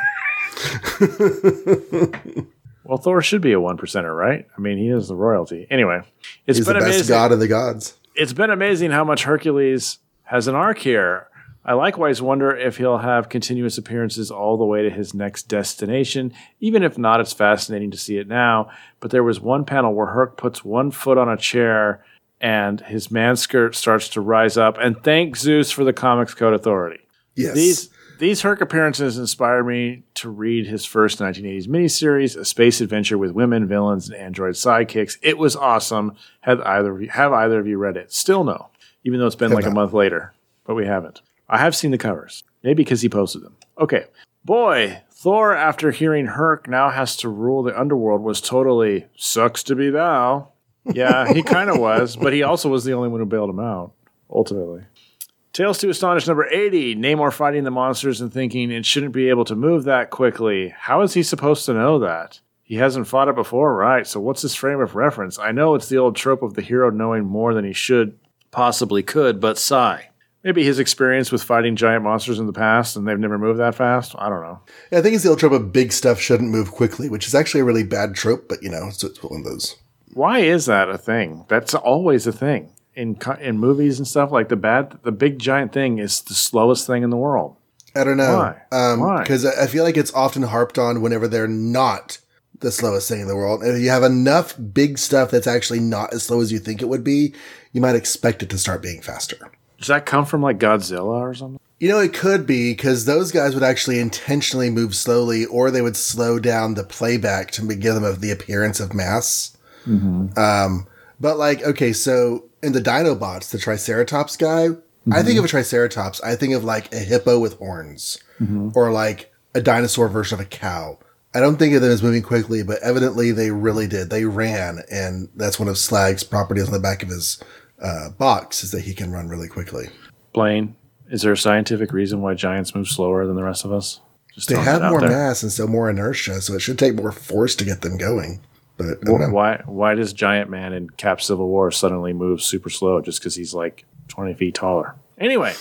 [SPEAKER 1] well, Thor should be a one percenter, right? I mean, he is the royalty. Anyway, it's
[SPEAKER 2] He's
[SPEAKER 1] been
[SPEAKER 2] the best
[SPEAKER 1] amazing
[SPEAKER 2] god of the gods.
[SPEAKER 1] it's been amazing how much Hercules has an arc here. I likewise wonder if he'll have continuous appearances all the way to his next destination. Even if not, it's fascinating to see it now. But there was one panel where Herc puts one foot on a chair and his man skirt starts to rise up. And thank Zeus for the Comics Code Authority.
[SPEAKER 2] Yes.
[SPEAKER 1] These these Herc appearances inspired me to read his first 1980s miniseries, A Space Adventure with Women, Villains, and Android Sidekicks. It was awesome. Have either of you, have either of you read it? Still no, even though it's been like a month later, but we haven't. I have seen the covers, maybe because he posted them. Okay, boy, Thor, after hearing Herc now has to rule the underworld, was totally sucks to be thou. Yeah, he kind of [laughs] was, but he also was the only one who bailed him out ultimately. Tales to Astonish number 80. Namor fighting the monsters and thinking it shouldn't be able to move that quickly. How is he supposed to know that? He hasn't fought it before, right? So what's his frame of reference? I know it's the old trope of the hero knowing more than he should, possibly could, but sigh. Maybe his experience with fighting giant monsters in the past and they've never moved that fast? I don't know.
[SPEAKER 2] Yeah, I think it's the old trope of big stuff shouldn't move quickly, which is actually a really bad trope, but you know, it's, it's one of those.
[SPEAKER 1] Why is that a thing? That's always a thing in in movies and stuff. Like the bad, the big giant thing is the slowest thing in the world.
[SPEAKER 2] I don't know.
[SPEAKER 1] Why?
[SPEAKER 2] Um? Because I I feel like it's often harped on whenever they're not the slowest thing in the world. And if you have enough big stuff that's actually not as slow as you think it would be, you might expect it to start being faster.
[SPEAKER 1] Does that come from like Godzilla or something?
[SPEAKER 2] You know, it could be because those guys would actually intentionally move slowly, or they would slow down the playback to give them the appearance of mass. Mm-hmm. Um, but like, okay, so in the Dinobots, the Triceratops guy, I think mm-hmm. of a Triceratops, I think of like a hippo with horns, mm-hmm. or like a dinosaur version of a cow. I don't think of them as moving quickly, but evidently they really did. They ran, and that's one of Slag's properties on the back of his uh, box is that he can run really quickly.
[SPEAKER 1] Blaine, is there a scientific reason why giants move slower than the rest of us? Just
[SPEAKER 2] They have more
[SPEAKER 1] there.
[SPEAKER 2] mass and so more inertia, so it should take more force to get them going. But I.
[SPEAKER 1] Why why does Giant Man in Cap Civil War suddenly move super slow just because he's like 20 feet taller? Anyway,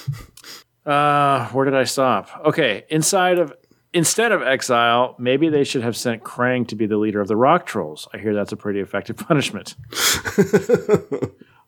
[SPEAKER 1] uh, where did I stop? Okay, inside of instead of exile, maybe they should have sent Krang to be the leader of the Rock Trolls. I hear that's a pretty effective [laughs] punishment. [laughs]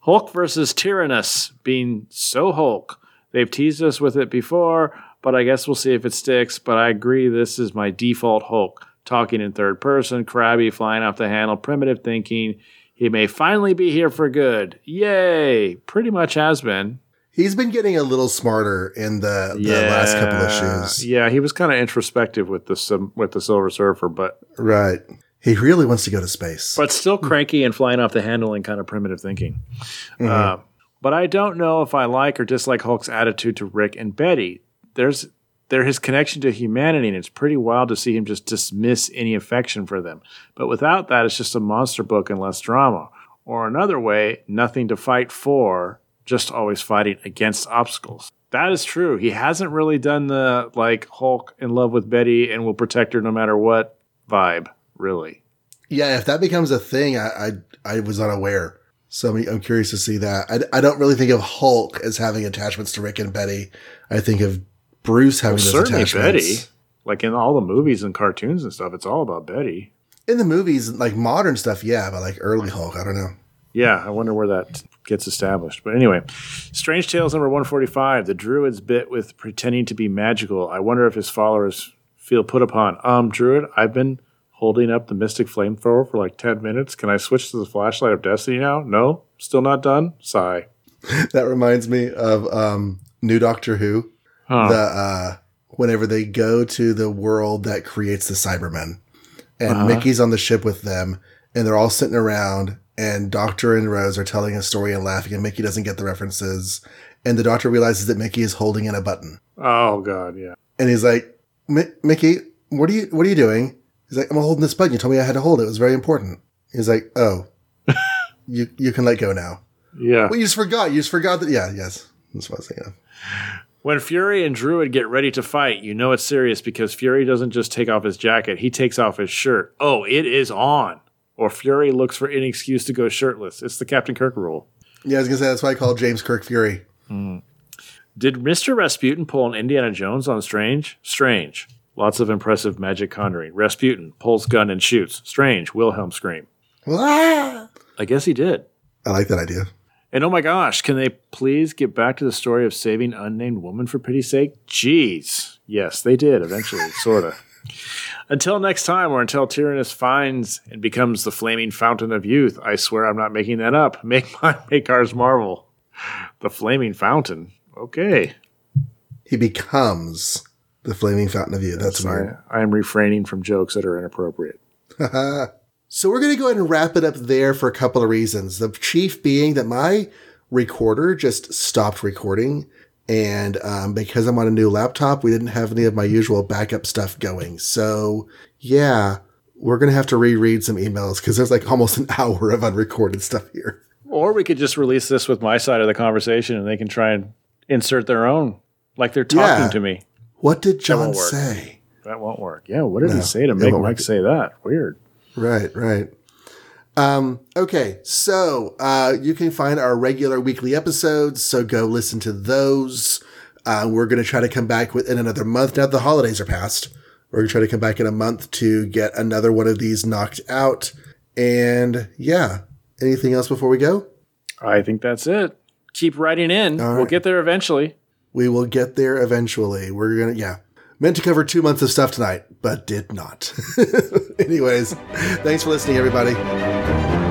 [SPEAKER 1] Hulk versus Tyrannus being so Hulk. They've teased us with it before, but I guess we'll see if it sticks. But I agree, this is my default Hulk. Talking in third person, crabby, flying off the handle, primitive thinking. He may finally be here for good. Yay! Pretty much has been.
[SPEAKER 2] He's been getting a little smarter in the, the last couple of shoes.
[SPEAKER 1] Yeah, he was kind of introspective with the with the Silver Surfer, but
[SPEAKER 2] Right. He really wants to go to space.
[SPEAKER 1] but still cranky and flying off the handle and kind of primitive thinking. Uh, but I don't know if I like or dislike Hulk's attitude to Rick and Betty. There's they're his connection to humanity, and it's pretty wild to see him just dismiss any affection for them. But without that, it's just a monster book and less drama. Or another way, nothing to fight for, just always fighting against obstacles. That is true. He hasn't really done the like Hulk in love with Betty and will protect her no matter what vibe, really.
[SPEAKER 2] yeah, if that becomes a thing, I I, I was unaware. So I'm, I'm curious to see that. I, I don't really think of Hulk as having attachments to Rick and Betty. I think of Bruce having those
[SPEAKER 1] certainly
[SPEAKER 2] attachments.
[SPEAKER 1] Betty. Like in all the movies and cartoons and stuff, it's all about Betty.
[SPEAKER 2] In the movies, like modern stuff, yeah, but like early Hulk, I don't know.
[SPEAKER 1] Yeah, I wonder where that gets established. But anyway, Strange Tales number 145. The Druid's bit with pretending to be magical. I wonder if his followers feel put upon. Um, Druid, I've been holding up the Mystic Flamethrower for like 10 minutes. Can I switch to the Flashlight of Destiny now? No? Still not done? Sigh. [laughs]
[SPEAKER 2] That reminds me of um, New Doctor Who.
[SPEAKER 1] Huh.
[SPEAKER 2] The uh, whenever they go to the world that creates the Cybermen, and
[SPEAKER 1] Uh-huh.
[SPEAKER 2] Mickey's on the ship with them, and they're all sitting around, and Doctor and Rose are telling a story and laughing, and Mickey doesn't get the references, and the Doctor realizes that Mickey is holding in a button,
[SPEAKER 1] oh, God, yeah.
[SPEAKER 2] and he's like, "Mi- "Mickey, what are you what are you doing?" He's like, "I'm holding this button. You told me I had to hold it. It was very important." He's like, "Oh, [laughs] you you can let go now."
[SPEAKER 1] Yeah.
[SPEAKER 2] Well, you just forgot. You just forgot that. Yeah, yes, that's what I was thinking. of.
[SPEAKER 1] When Fury and Druid get ready to fight, you know it's serious because Fury doesn't just take off his jacket, he takes off his shirt. Oh, it is on. Or Fury looks for any excuse to go shirtless. It's the Captain Kirk rule.
[SPEAKER 2] Yeah, I was gonna say that's why I call James Kirk Fury. Hmm.
[SPEAKER 1] Did Mr. Rasputin pull an Indiana Jones on Strange? Strange. Lots of impressive magic conjuring. Rasputin pulls gun and shoots. Strange. Wilhelm scream.
[SPEAKER 2] Ah!
[SPEAKER 1] I guess he did.
[SPEAKER 2] I like that idea.
[SPEAKER 1] And oh my gosh, can they please get back to the story of saving unnamed woman for pity's sake? Jeez. Yes, they did eventually, [laughs] sorta. Until next time, or until Tyrannus finds and becomes the flaming fountain of youth. I swear I'm not making that up. [laughs] Make mine, make ours marvel. The flaming fountain. Okay.
[SPEAKER 2] He becomes the flaming fountain of youth. That's weird.
[SPEAKER 1] I, I am refraining from jokes that are inappropriate. [laughs]
[SPEAKER 2] So we're going to go ahead and wrap it up there for a couple of reasons. The chief being that my recorder just stopped recording. And um, because I'm on a new laptop, we didn't have any of my usual backup stuff going. So yeah, we're going to have to reread some emails because there's like almost an [laughs] hour of unrecorded stuff here.
[SPEAKER 1] Or we could just release this with my side of the conversation and they can try and insert their own, like they're talking
[SPEAKER 2] Yeah.
[SPEAKER 1] to me.
[SPEAKER 2] What did John
[SPEAKER 1] won't
[SPEAKER 2] say?
[SPEAKER 1] That won't work. Yeah, what did
[SPEAKER 2] No,
[SPEAKER 1] he say to make Mike
[SPEAKER 2] work.
[SPEAKER 1] say that? Weird.
[SPEAKER 2] Right, right. Um, okay, so uh, you can find our regular weekly episodes, so go listen to those. Uh, we're going to try to come back within another month. Now the holidays are past. We're going to try to come back in a month to get another one of these knocked out. And yeah, anything else before we go?
[SPEAKER 1] I think that's it. Keep writing in.
[SPEAKER 2] All
[SPEAKER 1] We'll get there eventually.
[SPEAKER 2] We will get there eventually. We're going to, yeah. Meant to cover two months of stuff tonight, but did not. [laughs] Anyways, thanks for listening, everybody.